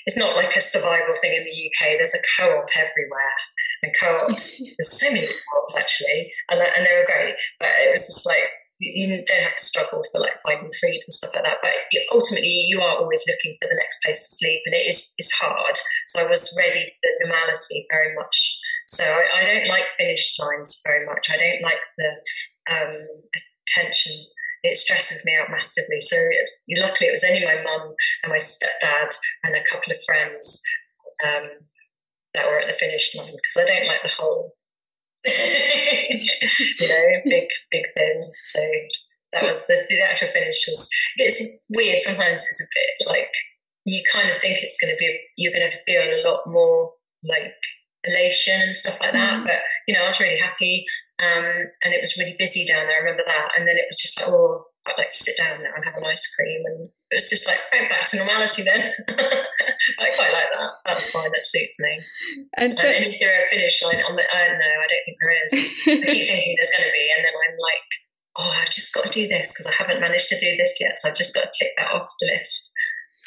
it's not like a survival thing in the UK. There's a co op everywhere. And co ops, [laughs] there's so many co ops actually, and, and they were great. But it was just like, you don't have to struggle for like finding food and stuff like that. But ultimately, you are always looking for the next place to sleep, and it is it's hard. So I was ready for normality very much so I, I, don't like finished lines very much. I don't like the um, attention. It stresses me out massively. So it, luckily, it was only my mum and my stepdad and a couple of friends um, that were at the finish line because I don't like the whole, [laughs] you know, big big thing. So that was the, the actual finish was. It's weird. Sometimes it's a bit like you kind of think it's going to be. You're going to feel a lot more like elation and stuff like that. Mm. But you know, I was really happy, um, and it was really busy down there. I remember that, and then it was just like, oh, I'd like to sit down now and have an ice cream, and it was just like went back to normality. Then [laughs] I quite like that. That's fine. That suits me. And, um, and is there a finish line on the? I don't know. I don't think there is. I keep [laughs] thinking there's going to be, and then I'm like. Oh, I've just got to do this because I haven't managed to do this yet. So I've just got to tick that off the list.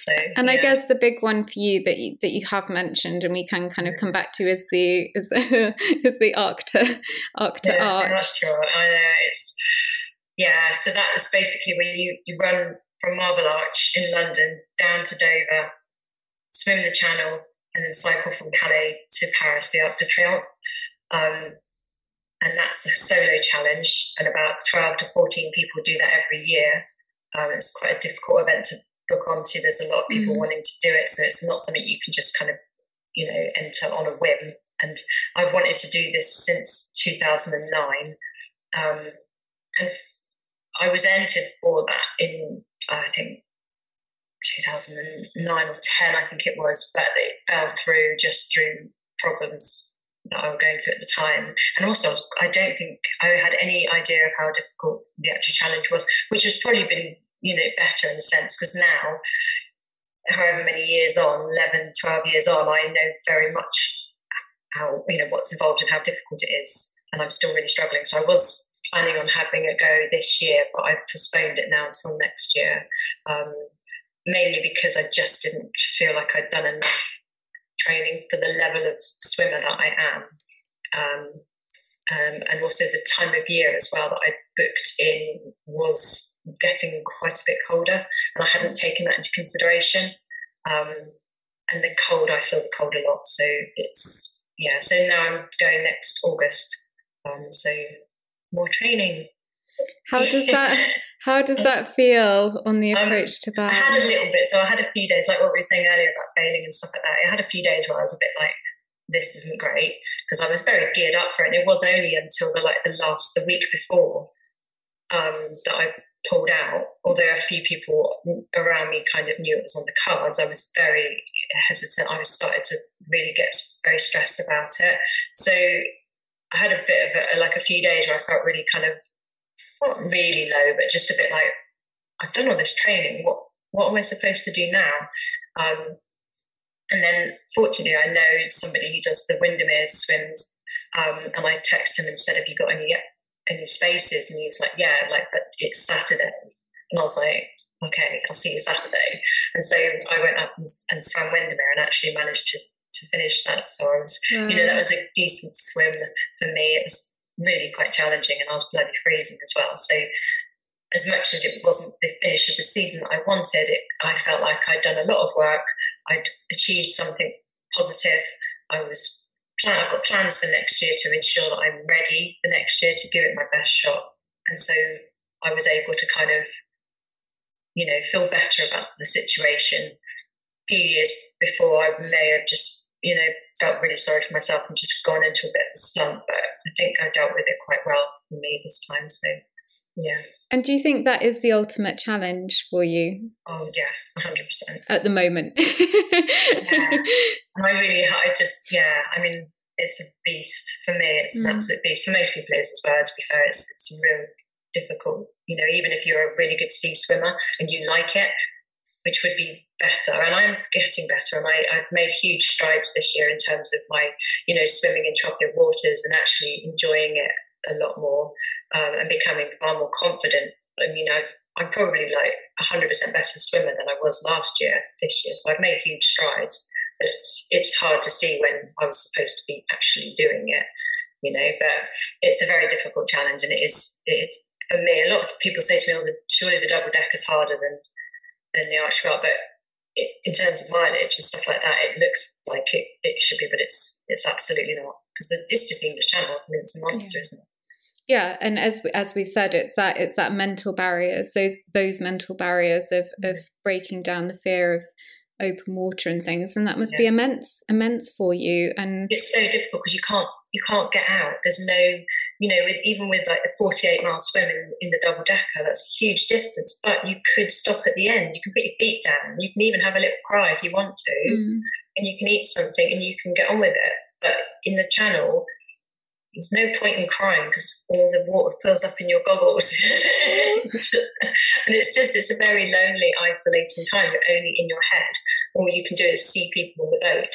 So, and yeah. I guess the big one for you that you, that you have mentioned, and we can kind of come back to, is the is the, [laughs] is the arc to arc to yeah, arc. It's I know it's yeah. So that is basically when you you run from Marble Arch in London down to Dover, swim the Channel, and then cycle from Calais to Paris, the Arc de Triomphe. Um, and that's a solo challenge, and about 12 to 14 people do that every year. Um, it's quite a difficult event to book onto. There's a lot of people mm. wanting to do it, so it's not something you can just kind of, you know, enter on a whim. And I've wanted to do this since 2009, um, and I was entered for that in I think 2009 or 10, I think it was, but it fell through just through problems that I was going through at the time. And also, I, was, I don't think I had any idea of how difficult the actual challenge was, which has probably been, you know, better in a sense because now, however many years on, 11, 12 years on, I know very much how, you know, what's involved and how difficult it is. And I'm still really struggling. So I was planning on having a go this year, but I've postponed it now until next year. Um, mainly because I just didn't feel like I'd done enough training for the level of swimmer that I am. Um, um, and also the time of year as well that I booked in was getting quite a bit colder, and I hadn't taken that into consideration. Um, and the cold, I feel the cold a lot, so it's yeah. So now I'm going next August, um, so more training. How does [laughs] that how does that feel on the um, approach um, to that? I had a little bit. So I had a few days, like what we were saying earlier about failing and stuff like that. I had a few days where I was a bit like, this isn't great because I was very geared up for it. And it was only until the like the last the week before um, that I pulled out. Although a few people around me kind of knew it was on the cards, I was very hesitant. I was started to really get very stressed about it. So I had a bit of a, like a few days where I felt really kind of not really low, but just a bit like, I've done all this training. What what am I supposed to do now? Um, and then, fortunately, I know somebody who does the Windermere swims, um, and I text him and said, "Have you got any any spaces?" And he's like, "Yeah, like, but it's Saturday." And I was like, "Okay, I'll see you Saturday." And so I went up and, and swam Windermere and actually managed to to finish that. So I was, you know, that was a decent swim for me. It was really quite challenging and I was bloody freezing as well. So as much as it wasn't the finish of the season that I wanted, it, I felt like I'd done a lot of work. I'd achieved something positive. I was plan, I've got plans for next year to ensure that I'm ready for next year to give it my best shot. And so I was able to kind of, you know, feel better about the situation. A few years before, I may have just you know, felt really sorry for myself and just gone into a bit of a slump. But I think I dealt with it quite well for me this time. So, yeah. And do you think that is the ultimate challenge for you? Oh, yeah, 100%. At the moment. [laughs] yeah. I really, I just, yeah, I mean, it's a beast. For me, it's mm. an absolute beast. For most people, it is as well, to be fair. It's, it's real difficult. You know, even if you're a really good sea swimmer and you like it, which would be better. And I'm getting better. And I, I've made huge strides this year in terms of my, you know, swimming in tropic waters and actually enjoying it a lot more um, and becoming far more confident. I mean, I've, I'm probably like 100% better swimmer than I was last year, this year. So I've made huge strides. But it's, it's hard to see when I was supposed to be actually doing it, you know, but it's a very difficult challenge. And it is, it's, for me, a lot of people say to me, oh, surely the double deck is harder than than the arch but it, in terms of mileage and stuff like that, it looks like it, it should be, but it's it's absolutely not because it's just English Channel. I mean, it's a monster, yeah. isn't it? Yeah, and as as we've said, it's that it's that mental barriers, those those mental barriers of of breaking down the fear of open water and things, and that must yeah. be immense immense for you. And it's so difficult because you can't you can't get out. There's no you know, with, even with like the 48 mile swim in, in, the double Deca, that's a huge distance, but you could stop at the end. You can put your feet down. You can even have a little cry if you want to, mm. and you can eat something and you can get on with it. But in the channel, there's no point in crying because all the water fills up in your goggles. [laughs] [laughs] just, and it's just, it's a very lonely, isolating time, but only in your head. All you can do is see people on the boat.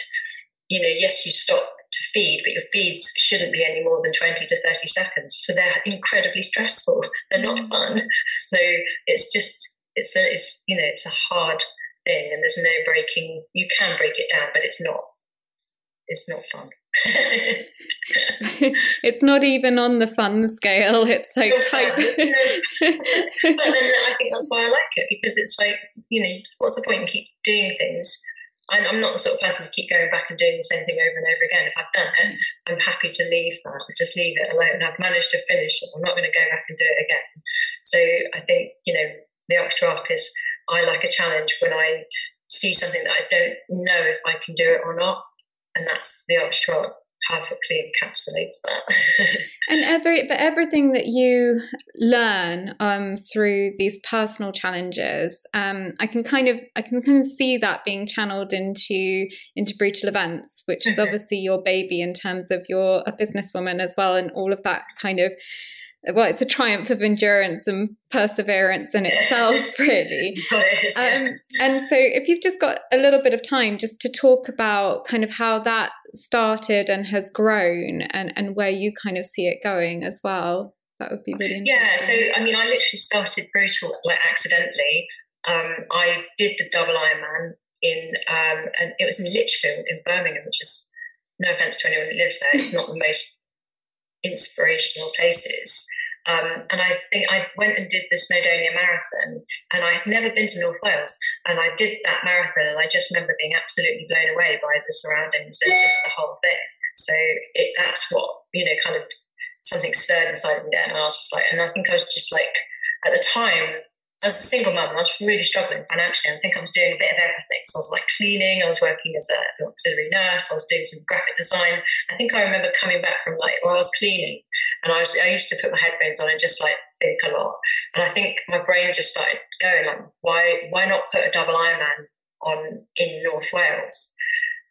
You know, yes, you stop to feed, but your feeds shouldn't be any more than 20 to 30 seconds. So they're incredibly stressful. They're not mm. fun. So it's just, it's a, it's, you know, it's a hard thing and there's no breaking, you can break it down, but it's not, it's not fun. [laughs] it's not even on the fun scale. It's like no type. [laughs] but then I think that's why I like it because it's like you know what's the point in keep doing things I'm not the sort of person to keep going back and doing the same thing over and over again. If I've done it, mm. I'm happy to leave that, just leave it alone. I've managed to finish it. I'm not going to go back and do it again. So I think, you know, the Arch to Arc is I like a challenge when I see something that I don't know if I can do it or not. And that's the Arch to Arc perfectly encapsulates that. [laughs] and every but everything that you learn um, through these personal challenges, um, I can kind of I can kind of see that being channeled into into brutal events, which is [laughs] obviously your baby in terms of you're a businesswoman as well, and all of that kind of well, it's a triumph of endurance and perseverance in itself, [laughs] really. um, and so, if you've just got a little bit of time just to talk about kind of how that started and has grown and, and where you kind of see it going as well, that would be really interesting. Yeah, so I mean, I literally started Brutal like accidentally. Um, I did the double Ironman in, um, and it was in Lichfield in Birmingham, which is no offense to anyone who lives there, it's not the most inspirational places. Um, and I think I went and did the Snowdonia Marathon, and I had never been to North Wales. And I did that marathon, and I just remember being absolutely blown away by the surroundings and just the whole thing. So it, that's what you know, kind of something stirred inside of me. And I was just like, and I think I was just like, at the time, as a single mum, I was really struggling financially. I think I was doing a bit of everything. So I was like cleaning, I was working as an auxiliary nurse, I was doing some graphic design. I think I remember coming back from like, well, I was cleaning and I was I used to put my headphones on and just like think a lot. And I think my brain just started going like, why why not put a double Ironman on in North Wales?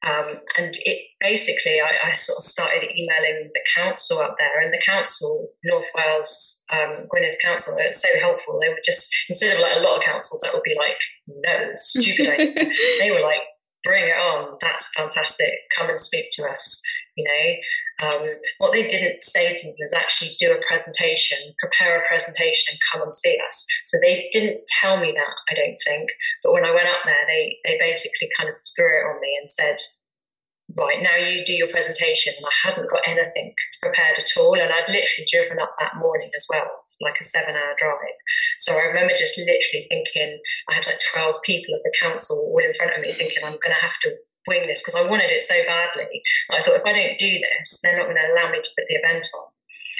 Um, and it basically, I, I, sort of started emailing the council up there, and the council, North Wales, um, Gwynedd Council, they're so helpful. They were just instead of like a lot of councils that would be like, no, stupid idea. [laughs] they were like, bring it on. That's fantastic. Come and speak to us. You know, um, what they didn't say to me was actually do a presentation, prepare a presentation, and come and see us. So they didn't tell me that, I don't think. But when I went up there, they they basically kind of threw it on me and said, "Right now, you do your presentation." And I hadn't got anything prepared at all, and I'd literally driven up that morning as well, like a seven-hour drive. So I remember just literally thinking, I had like twelve people of the council all in front of me, thinking, "I'm going to have to wing this because I wanted it so badly. I thought if I don't do this, they're not going to allow me to put the event on.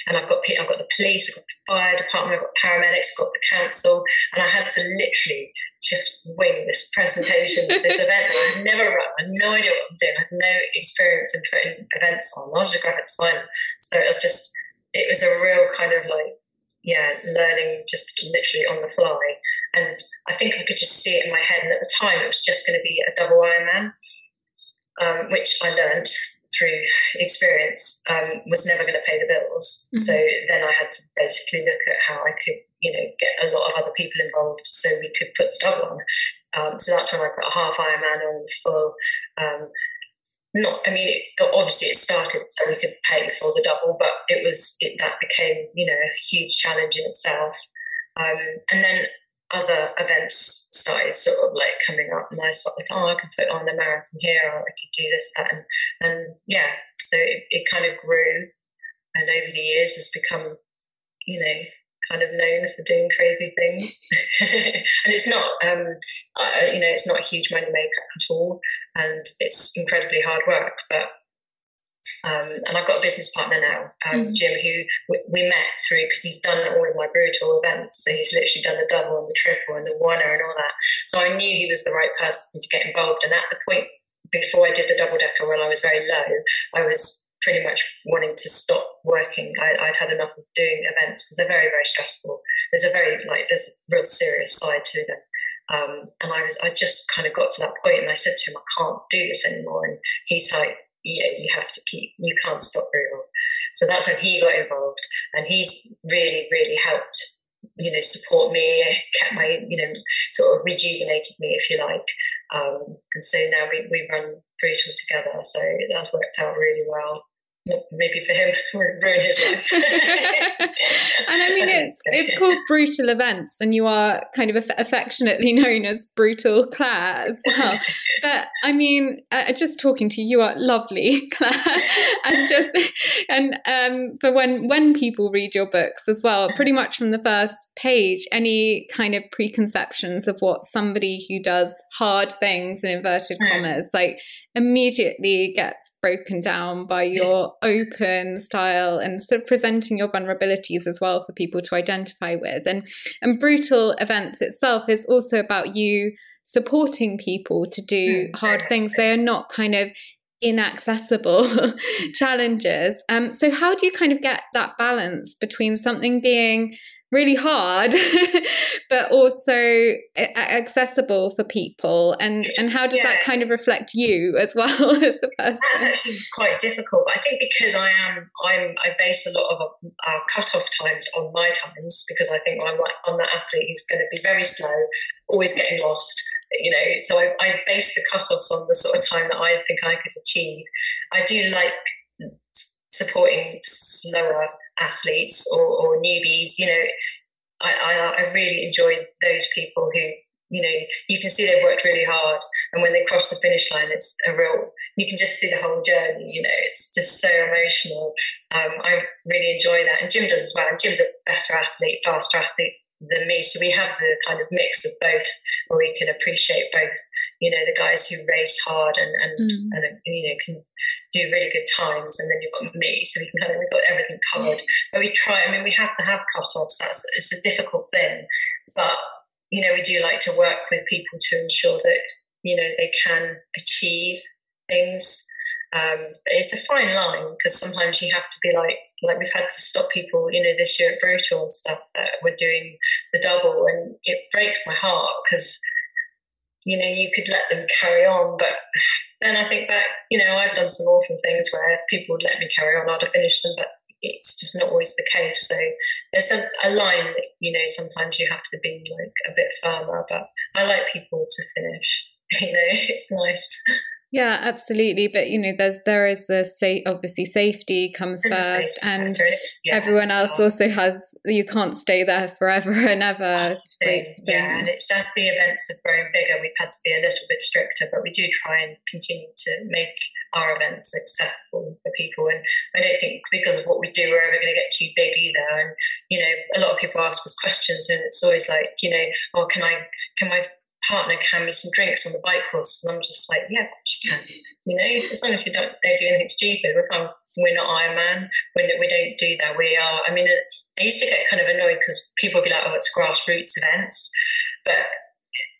And I've got I've got the police, I've got the fire department, I've got paramedics, I've got the council, and I had to literally just wing this presentation, this [laughs] event. And I had never run, I had no idea what I'm doing, I had no experience in putting events on. I was a graphic designer, so it was just it was a real kind of like yeah, learning just literally on the fly. And I think I could just see it in my head. And at the time, it was just going to be a double Ironman um, which I learned through experience, um, was never going to pay the bills. Mm-hmm. So then I had to basically look at how I could, you know, get a lot of other people involved so we could put the double on. Um, so that's when I put a half Ironman on full. Um, not, I mean, it, obviously it started so we could pay for the double, but it was it, that became, you know, a huge challenge in itself. Um, and then other events started sort of like coming up and I sort of oh I could put on a marathon here or I could do this that and, and yeah so it, it kind of grew and over the years has become you know kind of known for doing crazy things. [laughs] [laughs] And it's not um uh, you know it's not a huge money maker at all and it's incredibly hard work but um, and I've got a business partner now, um, mm. Jim, who we, we met through because he's done all of my brutal events. So he's literally done the double and the triple and the Oner and all that. So I knew he was the right person to get involved. And at the point before I did the double Deca, when I was very low, I was pretty much wanting to stop working. I, would had enough of doing events because they're very, very stressful. There's a very like there's a real serious side to them. Um, and I was I just kind of got to that point and I said to him, I can't do this anymore. And he's like, you you have to keep, you can't stop brutal. So that's when he got involved, and he's really, really helped, you know, support me, kept my, you know, sort of rejuvenated me, if you like. Um, and so now we, we run brutal together. So that's worked out really well maybe for him [laughs] ruin his life. [laughs] and I mean, it's it's called brutal events, and you are kind of affectionately [laughs] known as brutal Claire as well. but I mean, uh, just talking to you, you are lovely, Claire, and just and um, but when when people read your books as well, pretty much from the first page, any kind of preconceptions of what somebody who does hard things in inverted commas like immediately gets broken down by your open style and sort of presenting your vulnerabilities as well for people to identify with. And and brutal events itself is also about you supporting people to do mm, hard things. They are not kind of inaccessible [laughs] challenges. Um, so how do you kind of get that balance between something being really hard [laughs] but also accessible for people. And and how does yeah. that kind of reflect you as well [laughs] as a person? that's actually quite difficult i think because i am i'm i base a lot of our cut-off times on my times because i think i'm like on that athlete who's going to be very slow always getting lost you know so I, I base the cut-offs on the sort of time that i think i could achieve. I do like supporting slower athletes or, or newbies, you know, I, I, I really enjoy those people who, you know, you can see they've worked really hard. And when they cross the finish line, it's a real, you can just see the whole journey, you know, it's just so emotional. Um, I really enjoy that. And Jim does as well. And Jim's a better athlete, faster athlete than me. So we have the kind of mix of both where we can appreciate both, you know, the guys who race hard and, and, mm. and you know, can do really good times. And then you've got me, so we can kind of, we've got everything covered. But we try, I mean, we have to have cut-offs. That's, it's a difficult thing. But, you know, we do like to work with people to ensure that, you know, they can achieve things. Um, it's a fine line because sometimes you have to be like, like we've had to stop people, you know, this year at Brutal and stuff that were doing the double, and it breaks my heart because, you know, you could let them carry on, but then I think back, you know, I've done some awful things where people would let me carry on, I'd have finished them, but it's just not always the case. So there's a, a line that, you know, sometimes you have to be like a bit firmer, but I like people to finish. [laughs] You know, it's nice. Yeah, absolutely. But you know, there's there is a say obviously safety comes there's first, and yes, everyone else also has. You can't stay there forever [laughs] and ever. Yeah, and it's as the events have grown bigger, we've had to be a little bit stricter, but we do try and continue to make our events accessible for people. And I don't think because of what we do, we're ever going to get too big either. And you know, a lot of people ask us questions, and it's always like, you know, oh, can I can my partner can me some drinks on the bike course. And I'm just like, yeah, she can. You know, as long as you don't, don't do anything stupid. We're, fine. we're not Ironman. When we don't do that, we are. I mean, I used to get kind of annoyed because people would be like, oh, it's grassroots events. But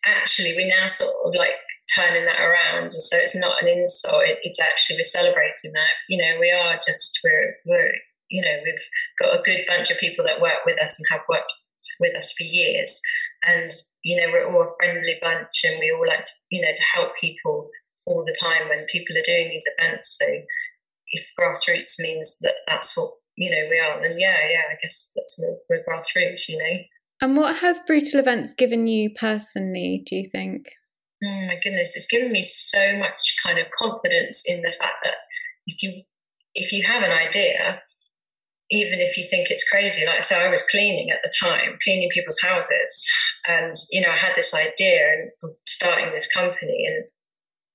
actually, we now sort of like turning that around. So it's not an insult. It's actually, we're celebrating that. You know, we are just, we're, we're, you know, we've got a good bunch of people that work with us and have worked with us for years and you know we're all a friendly bunch and we all like to you know to help people all the time when people are doing these events. So if grassroots means that that's what you know we are then yeah yeah i guess that's more we're grassroots you know. And what has brutal events given you personally do you think? Oh my goodness it's given me so much kind of confidence in the fact that if you if you have an idea even if you think it's crazy, like I said, I was cleaning at the time, cleaning people's houses. And, you know, I had this idea and starting this company and,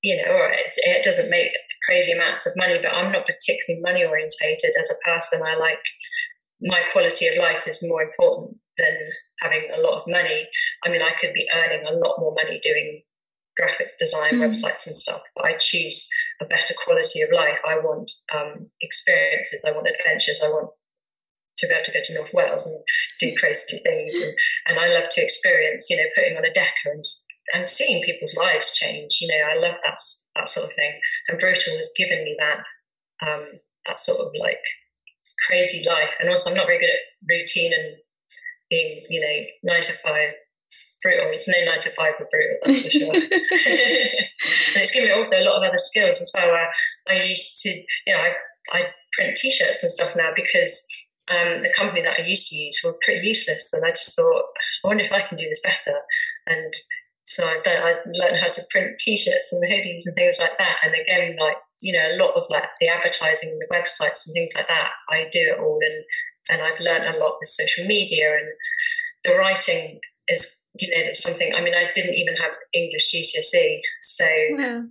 you know, it, it doesn't make crazy amounts of money, but I'm not particularly money orientated as a person. I like my quality of life is more important than having a lot of money. I mean, I could be earning a lot more money doing graphic design mm. websites and stuff, but I choose a better quality of life. I want um, experiences, I want adventures, I want to be able to go to North Wales and do crazy things. And, and I love to experience, you know, putting on a Deca and, and seeing people's lives change. You know, I love that, that sort of thing. And Brutal has given me that, um, that sort of like crazy life. And also, I'm not very good at routine and being, you know, nine to five. Brutal. It's no nine to five for brutal, that's for sure. [laughs] [laughs] and it's given me also a lot of other skills as well. Where I used to, you know, I, I print t-shirts and stuff now because um, the company that I used to use were pretty useless. And I just thought, I wonder if I can do this better. And so I, I learned how to print T-shirts and hoodies and things like that. And again, like you know, a lot of like the advertising and the websites and things like that, I do it all. And and I've learned a lot with social media and the writing is you know it's something. I mean, I didn't even have English GCSE, so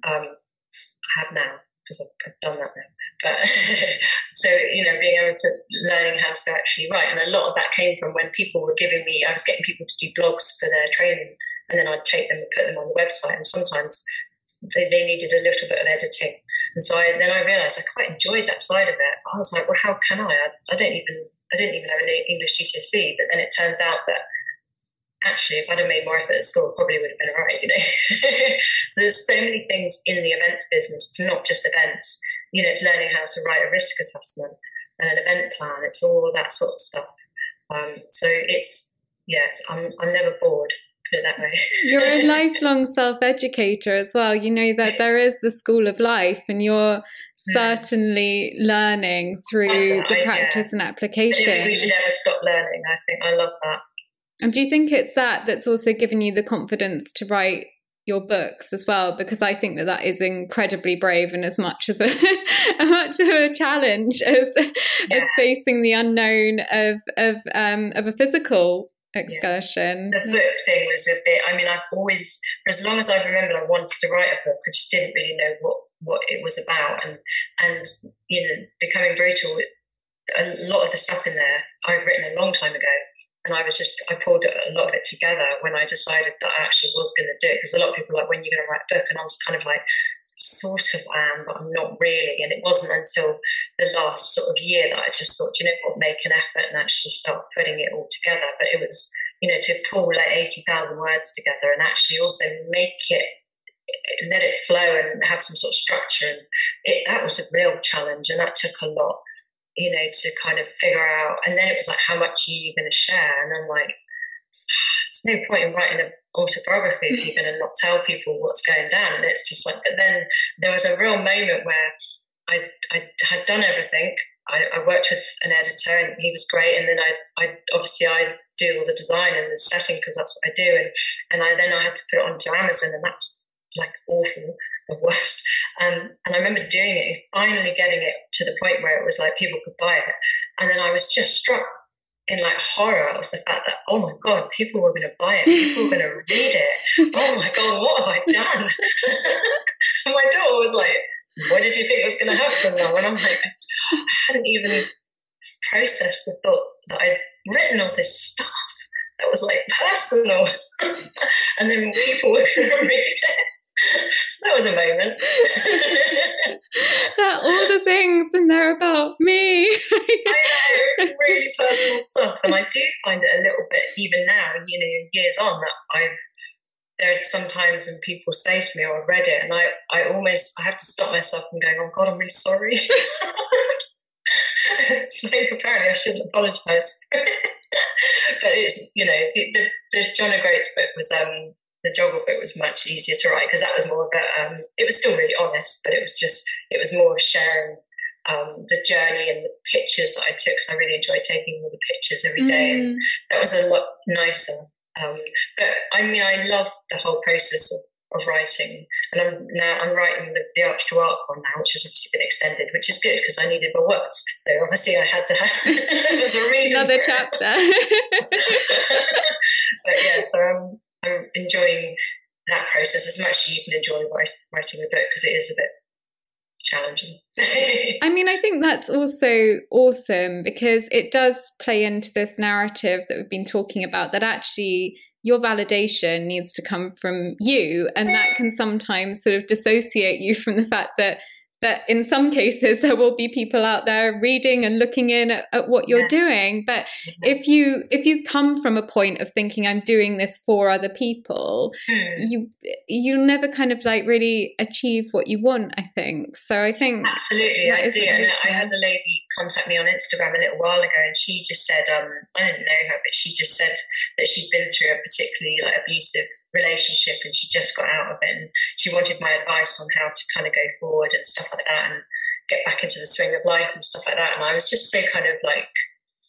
um, I have now because I've, I've done that now. But [laughs] so you know, being able to learning how to actually write, and a lot of that came from when people were giving me. I was getting people to do blogs for their training, and then I'd take them and put them on the website. And sometimes they, they needed a little bit of editing, And so I, then I realised I quite enjoyed that side of it. I was like, well, how can I? I, I don't even I didn't even have an English GCSE. But then it turns out that actually, if I'd have made more effort at school, probably would have been all right, you know. so [laughs] there's so many things in the events business. It's not just events. You know, it's learning how to write a risk assessment and an event plan. It's all that sort of stuff. Um, so it's yeah, it's, I'm I'm never bored. Put it that way. [laughs] you're a [laughs] lifelong self-educator as well. You know that there is the school of life, and you're certainly learning through the practice yeah. and application. we should never stop learning. I think I love that. And do you think it's that that's also given you the confidence to write your books as well? Because I think that that is incredibly brave and as much as a, [laughs] much of a challenge as yeah. as facing the unknown of of um, of a physical excursion. Yeah. The book thing was a bit. I mean, I've always, for as long as I remember, I wanted to write a book. I just didn't really know what what it was about, and and you know, becoming brutal. A lot of the stuff in there I've written a long time ago, and I was just I pulled a lot of it together when I decided that I actually was going to do it because a lot of people are like when are you're going to write a book, and I was kind of like sort of am, but I'm not really. And it wasn't until the last sort of year that I just thought, you know what, make an effort and actually start putting it all together. But it was, you know, to pull like 80,000 words together and actually also make it, let it flow and have some sort of structure. And it, that was a real challenge. And that took a lot, you know, to kind of figure out. And then it was like, how much are you going to share? And I'm like, it's no point in writing an autobiography if you're going to not tell people what's going down. And it's just like, but then there was a real moment where I, I had done everything. I, I worked with an editor and he was great. And then I, I obviously I do all the design and the setting because that's what I do. And, and I then I had to put it onto Amazon and that's like awful, the worst. Um, and I remember doing it, finally getting it to the point where it was like people could buy it. And then I was just struck in like horror of the fact that oh my god people were going to buy it. People were going [laughs] to read it. Oh my god what have i done? [laughs] And my daughter was like what did you think was going to happen now and i'm like i hadn't even processed the thought that i'd written all this stuff that was like personal. [laughs] And then people were going to read it [laughs] that was a moment. that all the things and they're about me. I know, [laughs] really personal stuff. And I do find it a little bit, even now, you know, years on, that I've there are some times when people say to me, "Oh, I read it," and I, I almost, I have to stop myself from going, "Oh God, I'm really sorry." [laughs] it's like apparently I shouldn't apologise, but it's you know the, the, the John O'Groats book was um the bit was much easier to write because that was more about um, it was still really honest but it was just it was more sharing um, the journey and the pictures that I took because I really enjoyed taking all the pictures every day mm. and that was a lot nicer um, but I mean I love the whole process of, of writing and I'm now I'm writing the, the Arch to Arc one now which has obviously been extended which is good because I needed more words so obviously I had to have [laughs] there's a [laughs] reason another chapter [laughs] but yeah so I'm I'm enjoying that process as much as you can enjoy writing a book because it is a bit challenging. [laughs] I mean, I think that's also awesome because it does play into this narrative that we've been talking about that actually your validation needs to come from you. And that can sometimes sort of dissociate you from the fact that that in some cases there will be people out there reading and looking in at, at what you're yeah. doing. But if you if you come from a point of thinking i'm doing this for other people mm. you you'll never kind of like really achieve what you want i think. So i think absolutely i do. and i had the lady contact me on instagram a little while ago and she just said um i didn't know her but she just said that she'd been through a particularly like abusive relationship and she just got out of it and she wanted my advice on how to kind of go forward and stuff like that and get back into the swing of life and stuff like that and i was just so kind of like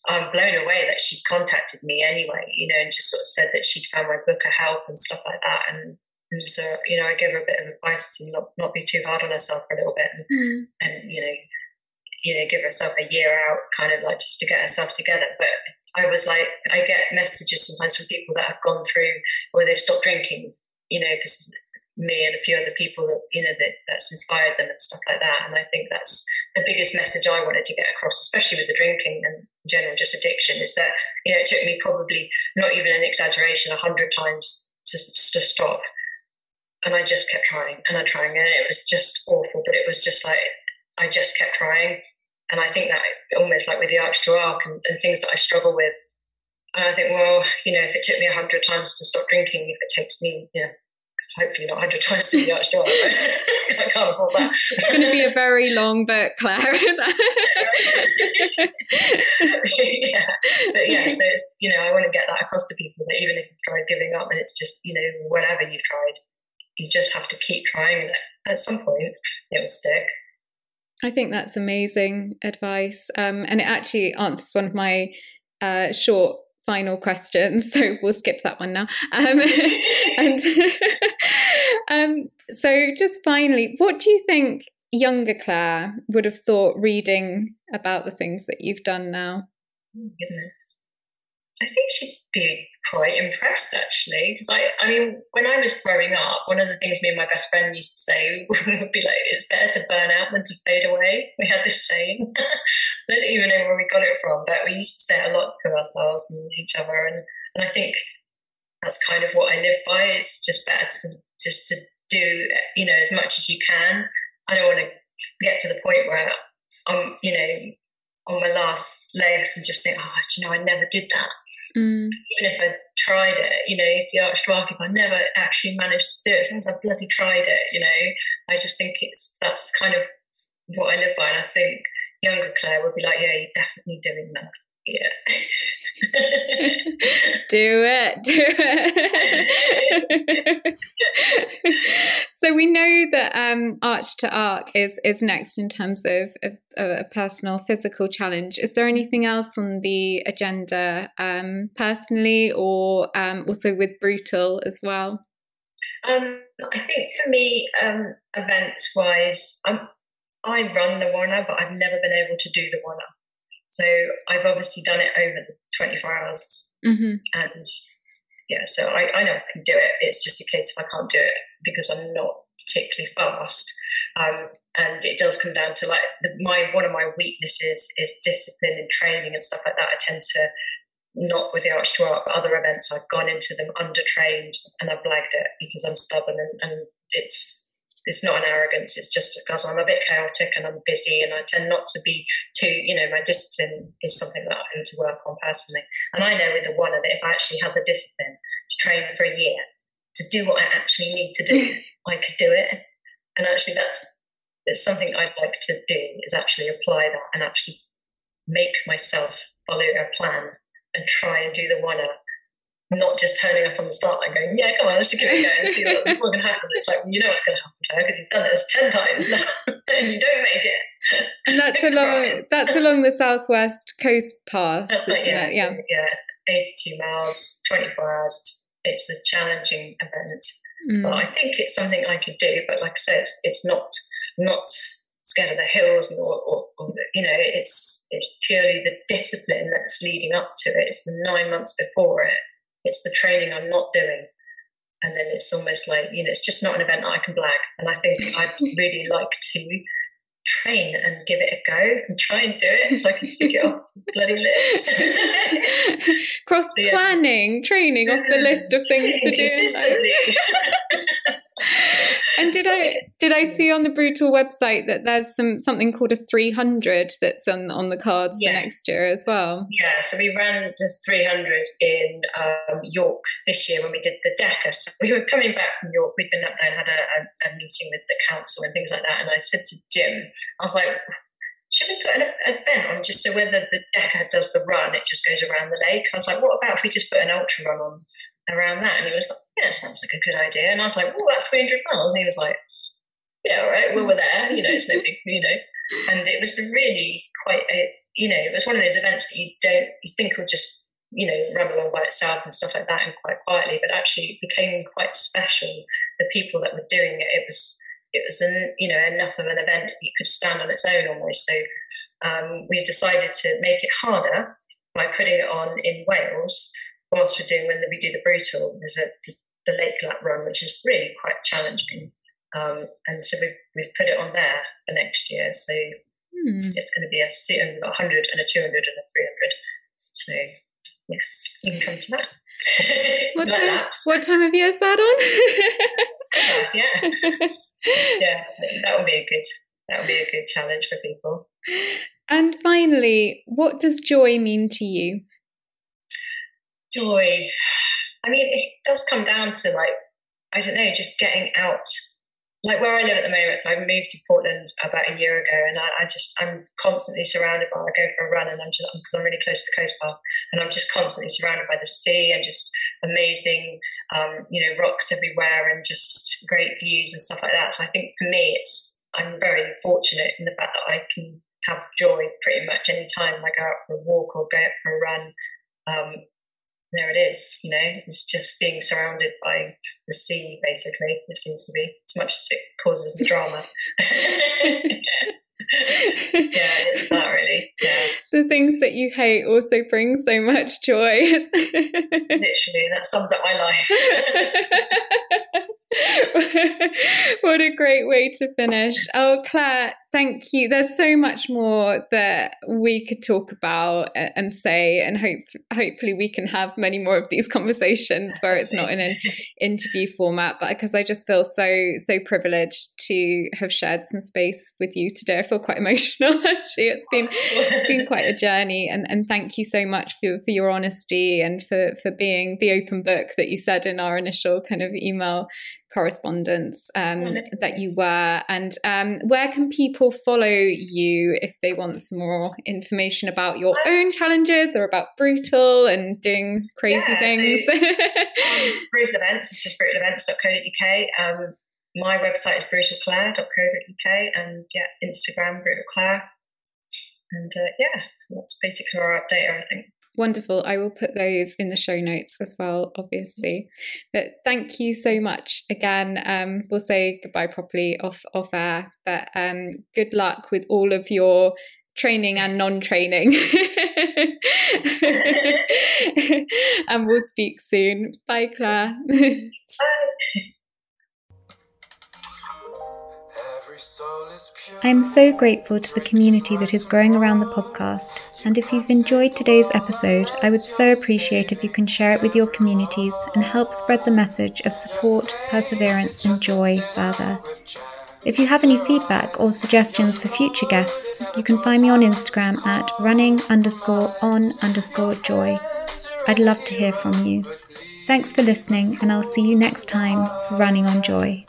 i'm blown away that she contacted me anyway you know and just sort of said that she'd found my book a help and stuff like that and, and so you know i gave her a bit of advice to not, not be too hard on herself for a little bit and, mm. and you know you know give herself a year out kind of like just to get herself together but I was like, I get messages sometimes from people that have gone through or they've stopped drinking, you know, because me and a few other people that, you know, that that's inspired them and stuff like that. And I think that's the biggest message I wanted to get across, especially with the drinking and general just addiction, is that, you know, it took me probably not even an exaggeration, a hundred times to, to stop. and I just kept trying and I'm trying, and it was just awful. But it was just like I just kept trying, and I think that almost like with the arch to arc and, and things that I struggle with. And I think, well, you know, if it took me a hundred times to stop drinking, if it takes me, you know, hopefully not 100 times to the arch to arc, I can't afford that. It's going to be a very long book, Claire. [laughs] yeah, but yeah, so it's, you know, I want to get that across to people that even if you've tried giving up and it's just, you know, whatever you've tried, you just have to keep trying and at some point it will stick. I think that's amazing advice. Um, and it actually answers one of my uh, short final questions. [laughs] So we'll skip that one now. Um, [laughs] and [laughs] um, so, just finally, what do you think younger Claire would have thought reading about the things that you've done now? Oh, goodness. I think she'd be quite impressed actually. Because I, I mean, when I was growing up, one of the things me and my best friend used to say [laughs] would be like, "It's better to burn out than to fade away." We had this saying. [laughs] I don't even know where we got it from, but we used to say it a lot to ourselves and each other, and and I think that's kind of what I live by. It's just better to just to do, you know, as much as you can. I don't want to get to the point where I'm, you know, on my last legs and just think, oh, you know, I never did that. Mm. Even if I tried it, you know, the arch if I never actually managed to do it, since I've bloody tried it, you know, I just think it's that's kind of what I live by. And I think younger Claire would be like, yeah, you're definitely doing that. Yeah. [laughs] do it, do it. [laughs] so we know that um, Arch to Arc is is next in terms of a, a, personal physical challenge. Is there anything else on the agenda um, personally, or um, also with Brutal as well? Um, I think for me, um, events wise, I run the Oner, but I've never been able to do the Oner. So I've obviously done it over the 24 hours. Mm-hmm. And yeah, so I, I know I can do it. It's just a case if I can't do it because I'm not particularly fast. Um, and it does come down to like the, my one of my weaknesses is discipline and training and stuff like that. I tend to not with the arch to arc, but other events I've gone into them undertrained and I've blagged it because I'm stubborn and, and it's it's not an arrogance. It's just because I'm a bit chaotic and I'm busy and I tend not to be too, you know, my discipline is something that I need to work on personally. And I know with the one that if I actually had the discipline to train for a year to do what I actually need to do, [laughs] I could do it. And actually that's it's something I'd like to do is actually apply that and actually make myself follow a plan and try and do the one not just turning up on the start line going, yeah, come on, let's just give it a go and see what's, [laughs] what's going to happen. It's like, you know what's going to happen, Claire, because you've done this 10 times now [laughs] and you don't make it. And that's along, that's along the southwest coast path. That's like, yeah, it? yeah. So, yeah, it's 82 miles, 24 hours. It's a challenging event. Mm. But I think it's something I could do. But like I said, it's, it's not, not scared of the hills or, or, or, you know it's it's purely the discipline that's leading up to it it's the nine months before it it's the training I'm not doing. And then it's almost like, you know, it's just not an event I can blag. And I think [laughs] I'd really like to train and give it a go and try and do it so I can take it off the bloody list. [laughs] Cross [laughs] planning, training off the list of things to do. And did I did I see on the Brutal website that there's some something called a 300 that's on on the cards yes. for next year as well? Yeah, so we ran the 300 in um, York this year when we did the Deca. So we were coming back from York. We'd been up there and had a, a, a meeting with the council and things like that. And I said to Jim, I was like, should we put an event on just so whether the Deca does the run, it just goes around the lake? I was like, what about if we just put an ultra run on around that. And he was like, yeah, sounds like a good idea. And I was like, well, that's 300 miles. And he was like, yeah, all right, well, we're there. You know, it's no big, you know. And it was really quite a, you know, it was one of those events that you don't, you think will just, you know, run along by itself and stuff like that and quite quietly, but actually it became quite special. The people that were doing it, it was, it was, an, you know, enough of an event that you could stand on its own almost. So um, we decided to make it harder by putting it on in Wales whilst we're doing when we do the brutal, there's a the lake lap run, which is really quite challenging. Um, and so we've, we've put it on there for next year. So hmm. it's going to be a 100 and a 200 and a 300. So yes, you can come to that. [laughs] what, like time, what time of year is that on? [laughs] yeah, [laughs] yeah, that would be a good that would be a good challenge for people. And finally, what does joy mean to you? Joy. I mean, it does come down to like I don't know, just getting out like where I live at the moment, so I moved to Portland about a year ago, and I, I just I'm constantly surrounded by. I go for a run, and I'm just because I'm really close to the coast path, and I'm just constantly surrounded by the sea and just amazing, um, you know, rocks everywhere and just great views and stuff like that. So I think for me, it's I'm very fortunate in the fact that I can have joy pretty much any time I go out for a walk or go out for a run. Um, there it is, you know, it's just being surrounded by the sea, basically, it seems to be, as much as it causes me drama. [laughs] yeah. it's that really. Yeah. The things that you hate also bring so much joy. [laughs] Literally, that sums up my life. [laughs] [laughs] what a great way to finish. Oh, Claire, thank you. There's so much more that we could talk about and say, and hope hopefully we can have many more of these conversations where it's not in an [laughs] interview format. But because I just feel so so privileged to have shared some space with you today, I feel quite emotional. [laughs] Actually, it's been it's been quite a journey, and and thank you so much for for your honesty and for for being the open book that you said in our initial kind of email correspondence um, oh, that you were. And um, where can people follow you if they want some more information about your own challenges or about brutal and doing crazy yeah, things? so, um, [laughs] brutal events it's just brutalevents.co.uk um, my website is brutalclaire.co.uk and yeah instagram brutalclaire. And uh, yeah so that's basically our update everything Wonderful. I will put those in the show notes as well, obviously. But thank you so much again. Um, we'll say goodbye properly off off air. But um, good luck with all of your training and non-training. [laughs] [laughs] and we'll speak soon. Bye, Claire. Bye. [laughs] I'm so grateful to the community that is growing around the podcast. And if you've enjoyed today's episode, I would so appreciate if you can share it with your communities and help spread the message of support, perseverance, and joy further. If you have any feedback or suggestions for future guests, you can find me on Instagram at running underscore on underscore joy. I'd love to hear from you. Thanks for listening, and I'll see you next time for Running on Joy.